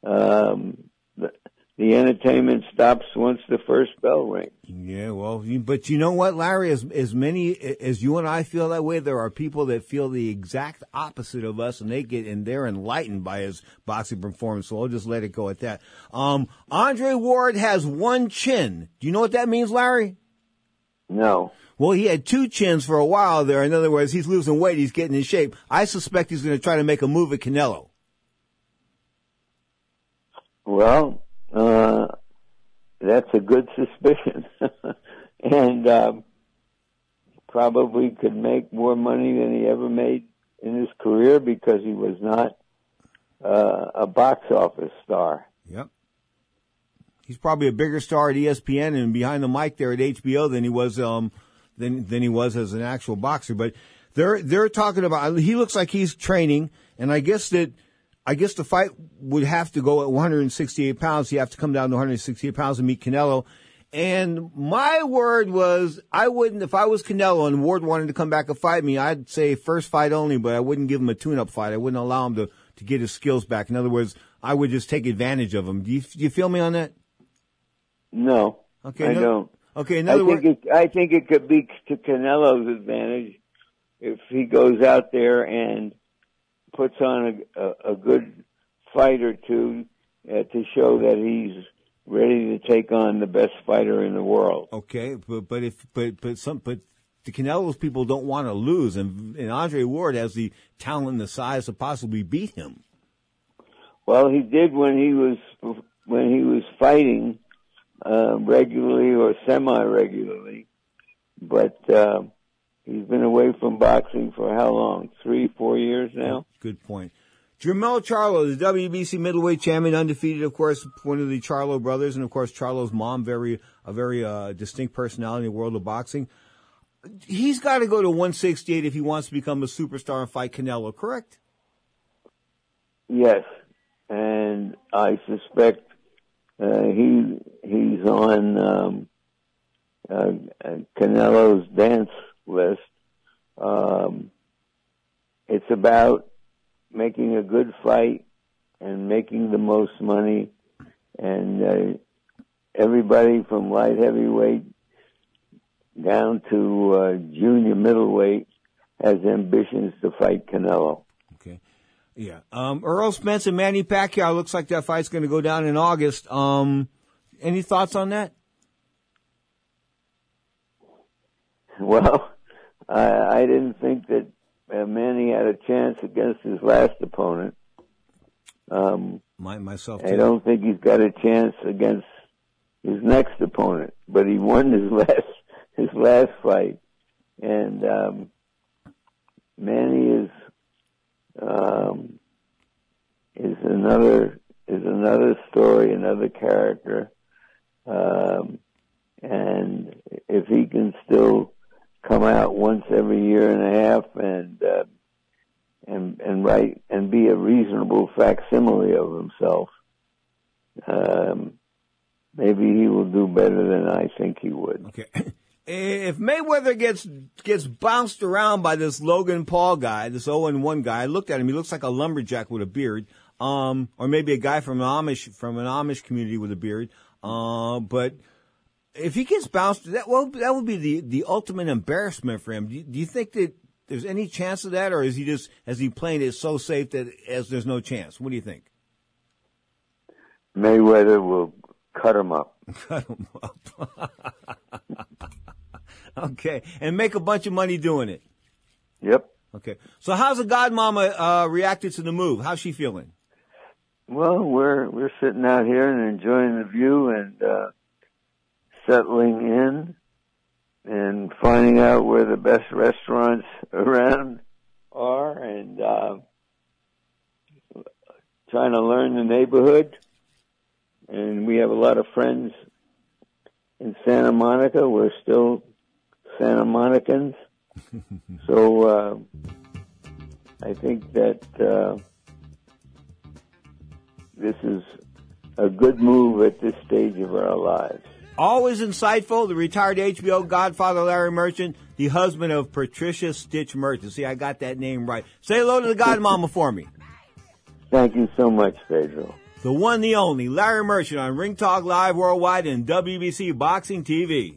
um, the, the entertainment stops once the first bell rings. Yeah, well, you- but you know what, Larry? As as many as you and I feel that way, there are people that feel the exact opposite of us, and they get and they're enlightened by his boxing performance. So I'll just let it go at that. Um, Andre Ward has one chin. Do you know what that means, Larry? No. Well, he had two chins for a while there. In other words, he's losing weight. He's getting in shape. I suspect he's going to try to make a move at Canelo. Well, uh, that's a good suspicion, and um, probably could make more money than he ever made in his career because he was not uh, a box office star. Yep. He's probably a bigger star at ESPN and behind the mic there at HBO than he was um than than he was as an actual boxer. But they're they're talking about he looks like he's training, and I guess that I guess the fight would have to go at 168 pounds. You have to come down to 168 pounds and meet Canelo. And my word was, I wouldn't, if I was Canelo and Ward wanted to come back and fight me, I'd say first fight only, but I wouldn't give him a tune-up fight. I wouldn't allow him to, to get his skills back. In other words, I would just take advantage of him. Do you, do you feel me on that? No, Okay, I no- don't. Okay, in I other think it, I think it could be to Canelo's advantage if he goes out there and puts on a, a, a good fight or two uh, to show that he's ready to take on the best fighter in the world. Okay, but but if but but some but the Canelo's people don't want to lose, and and Andre Ward has the talent and the size to possibly beat him. Well, he did when he was when he was fighting uh, regularly or semi-regularly, but uh, he's been away from boxing for how long? Three, four years now. Good point. Jermel Charlo, the WBC middleweight champion, undefeated, of course, one of the Charlo brothers, and of course Charlo's mom, very a very uh, distinct personality in the world of boxing. He's got to go to 168 if he wants to become a superstar and fight Canelo, correct? Yes, and I suspect uh, he he's on um, uh, Canelo's dance list. Um, it's about making a good fight and making the most money, and uh, everybody from light heavyweight down to uh, junior middleweight has ambitions to fight Canelo. Yeah. Um, Errol Spence and Manny Pacquiao looks like that fight's going to go down in August. Um, any thoughts on that? Well, I, I didn't think that uh, Manny had a chance against his last opponent. Um, My, myself, I don't think he's got a chance against his next opponent, but he won his last his last fight, and um, Manny is um, is another is another story, another character, um, and if he can still come out once every year and a half and uh, and and write and be a reasonable facsimile of himself, um, maybe he will do better than I think he would. Okay. If Mayweather gets gets bounced around by this Logan Paul guy, this 0 1 guy, I looked at him. He looks like a lumberjack with a beard, um, or maybe a guy from an Amish from an Amish community with a beard. Uh, but if he gets bounced, that well, that would be the the ultimate embarrassment for him. Do you, do you think that there's any chance of that, or is he just as he playing it so safe that as there's no chance? What do you think? Mayweather will cut him up. Cut him up. okay, and make a bunch of money doing it. Yep. Okay. So how's the godmama uh, reacted to the move? How's she feeling? Well, we're we're sitting out here and enjoying the view and uh, settling in and finding out where the best restaurants around are and uh, trying to learn the neighborhood. And we have a lot of friends in Santa Monica. We're still Santa Monicans. so uh, I think that uh, this is a good move at this stage of our lives. Always insightful, the retired HBO godfather Larry Merchant, the husband of Patricia Stitch Merchant. See, I got that name right. Say hello to the godmama for me. Thank you so much, Pedro. the one, the only, Larry Merchant on Ring Talk Live Worldwide and WBC Boxing TV.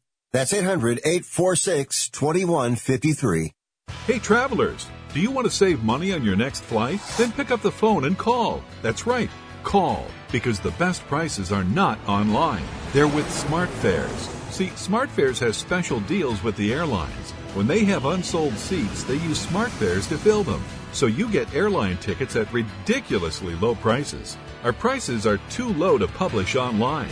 That's 800-846-2153. Hey travelers, do you want to save money on your next flight? Then pick up the phone and call. That's right, call, because the best prices are not online. They're with SmartFares. See, SmartFares has special deals with the airlines. When they have unsold seats, they use SmartFares to fill them. So you get airline tickets at ridiculously low prices. Our prices are too low to publish online.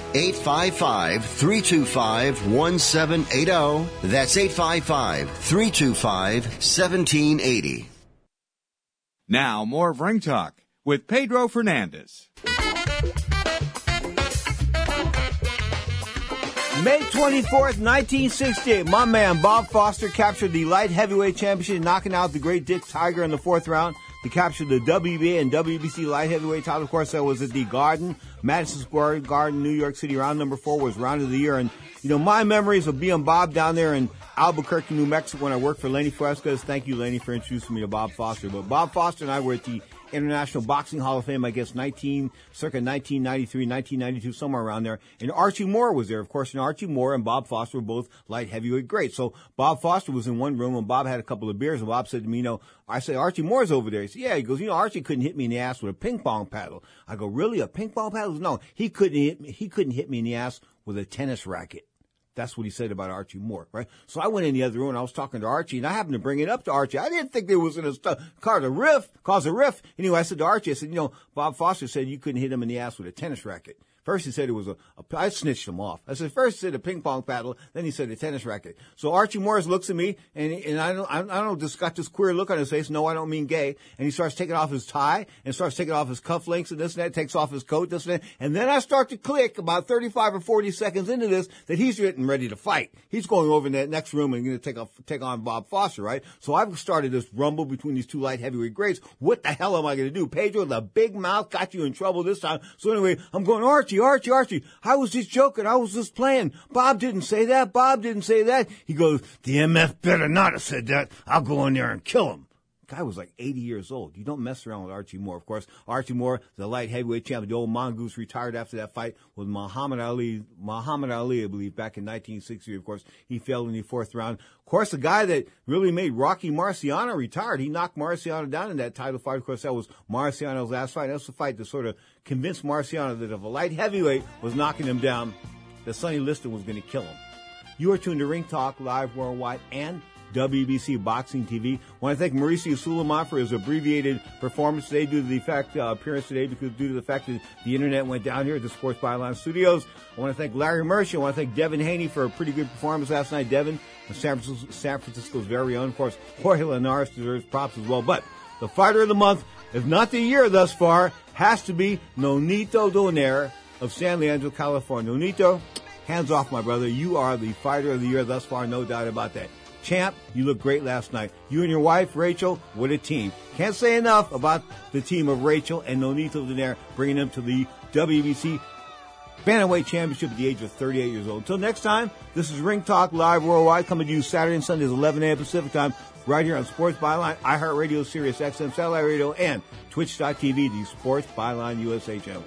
855 325 1780. That's 855 325 1780. Now, more of Ring Talk with Pedro Fernandez. May 24th, 1968, my man Bob Foster captured the light heavyweight championship, knocking out the great Dick Tiger in the fourth round. He captured the WBA and WBC light heavyweight title. Of course, that was at the Garden, Madison Square Garden, New York City. Round number four was round of the year. And, you know, my memories of being Bob down there in Albuquerque, New Mexico when I worked for Lenny Fresquez. Thank you, Lenny, for introducing me to Bob Foster. But Bob Foster and I were at the International Boxing Hall of Fame, I guess 19, circa 1993, 1992, somewhere around there. And Archie Moore was there, of course. And Archie Moore and Bob Foster were both light heavyweight greats. So Bob Foster was in one room and Bob had a couple of beers and Bob said to me, you know, I said, Archie Moore's over there. He said, yeah. He goes, you know, Archie couldn't hit me in the ass with a ping pong paddle. I go, really? A ping pong paddle? No, he couldn't hit me. He couldn't hit me in the ass with a tennis racket. That's what he said about Archie Moore, right? So I went in the other room and I was talking to Archie and I happened to bring it up to Archie. I didn't think there was going to cause a riff, cause a riff. Anyway, I said to Archie, I said, you know, Bob Foster said you couldn't hit him in the ass with a tennis racket. First he said it was a, a I snitched him off. I said first he said a ping pong paddle, then he said a tennis racket. So Archie Morris looks at me and and I don't I don't just got this queer look on his face. No, I don't mean gay. And he starts taking off his tie and starts taking off his cufflinks and this and that. Takes off his coat, this and that. And then I start to click about thirty five or forty seconds into this that he's getting ready to fight. He's going over in that next room and going to take a, take on Bob Foster, right? So I've started this rumble between these two light heavyweight greats. What the hell am I going to do? Pedro, the big mouth got you in trouble this time. So anyway, I'm going, Archie, Archie, Archie. I was just joking. I was just playing. Bob didn't say that. Bob didn't say that. He goes, the MF better not have said that. I'll go in there and kill him guy was like 80 years old. You don't mess around with Archie Moore. Of course, Archie Moore, the light heavyweight champion, the old mongoose, retired after that fight with Muhammad Ali. Muhammad Ali, I believe, back in 1960. Of course, he fell in the fourth round. Of course, the guy that really made Rocky Marciano retired. He knocked Marciano down in that title fight. Of course, that was Marciano's last fight. That was the fight that sort of convinced Marciano that if a light heavyweight was knocking him down, that Sonny Liston was going to kill him. You are tuned to Ring Talk live worldwide and WBC Boxing TV. I want to thank Mauricio Sulaiman for his abbreviated performance today due to the fact, uh, appearance today because due to the fact that the internet went down here at the Sports Byline Studios. I want to thank Larry Murphy. I want to thank Devin Haney for a pretty good performance last night. Devin, San, Francisco, San Francisco's very own. Of course, Jorge Linares deserves props as well. But the fighter of the month, if not the year thus far, has to be Nonito Donaire of San Leandro, California. Nonito, hands off, my brother. You are the fighter of the year thus far, no doubt about that. Champ, you look great last night. You and your wife, Rachel, what a team. Can't say enough about the team of Rachel and Nonito Donaire bringing them to the WBC Bantamweight Championship at the age of 38 years old. Until next time, this is Ring Talk Live Worldwide coming to you Saturday and Sundays, 11 a.m. Pacific Time, right here on Sports Byline, iHeartRadio, Sirius XM, Satellite Radio, and Twitch.tv, the Sports Byline USA channel.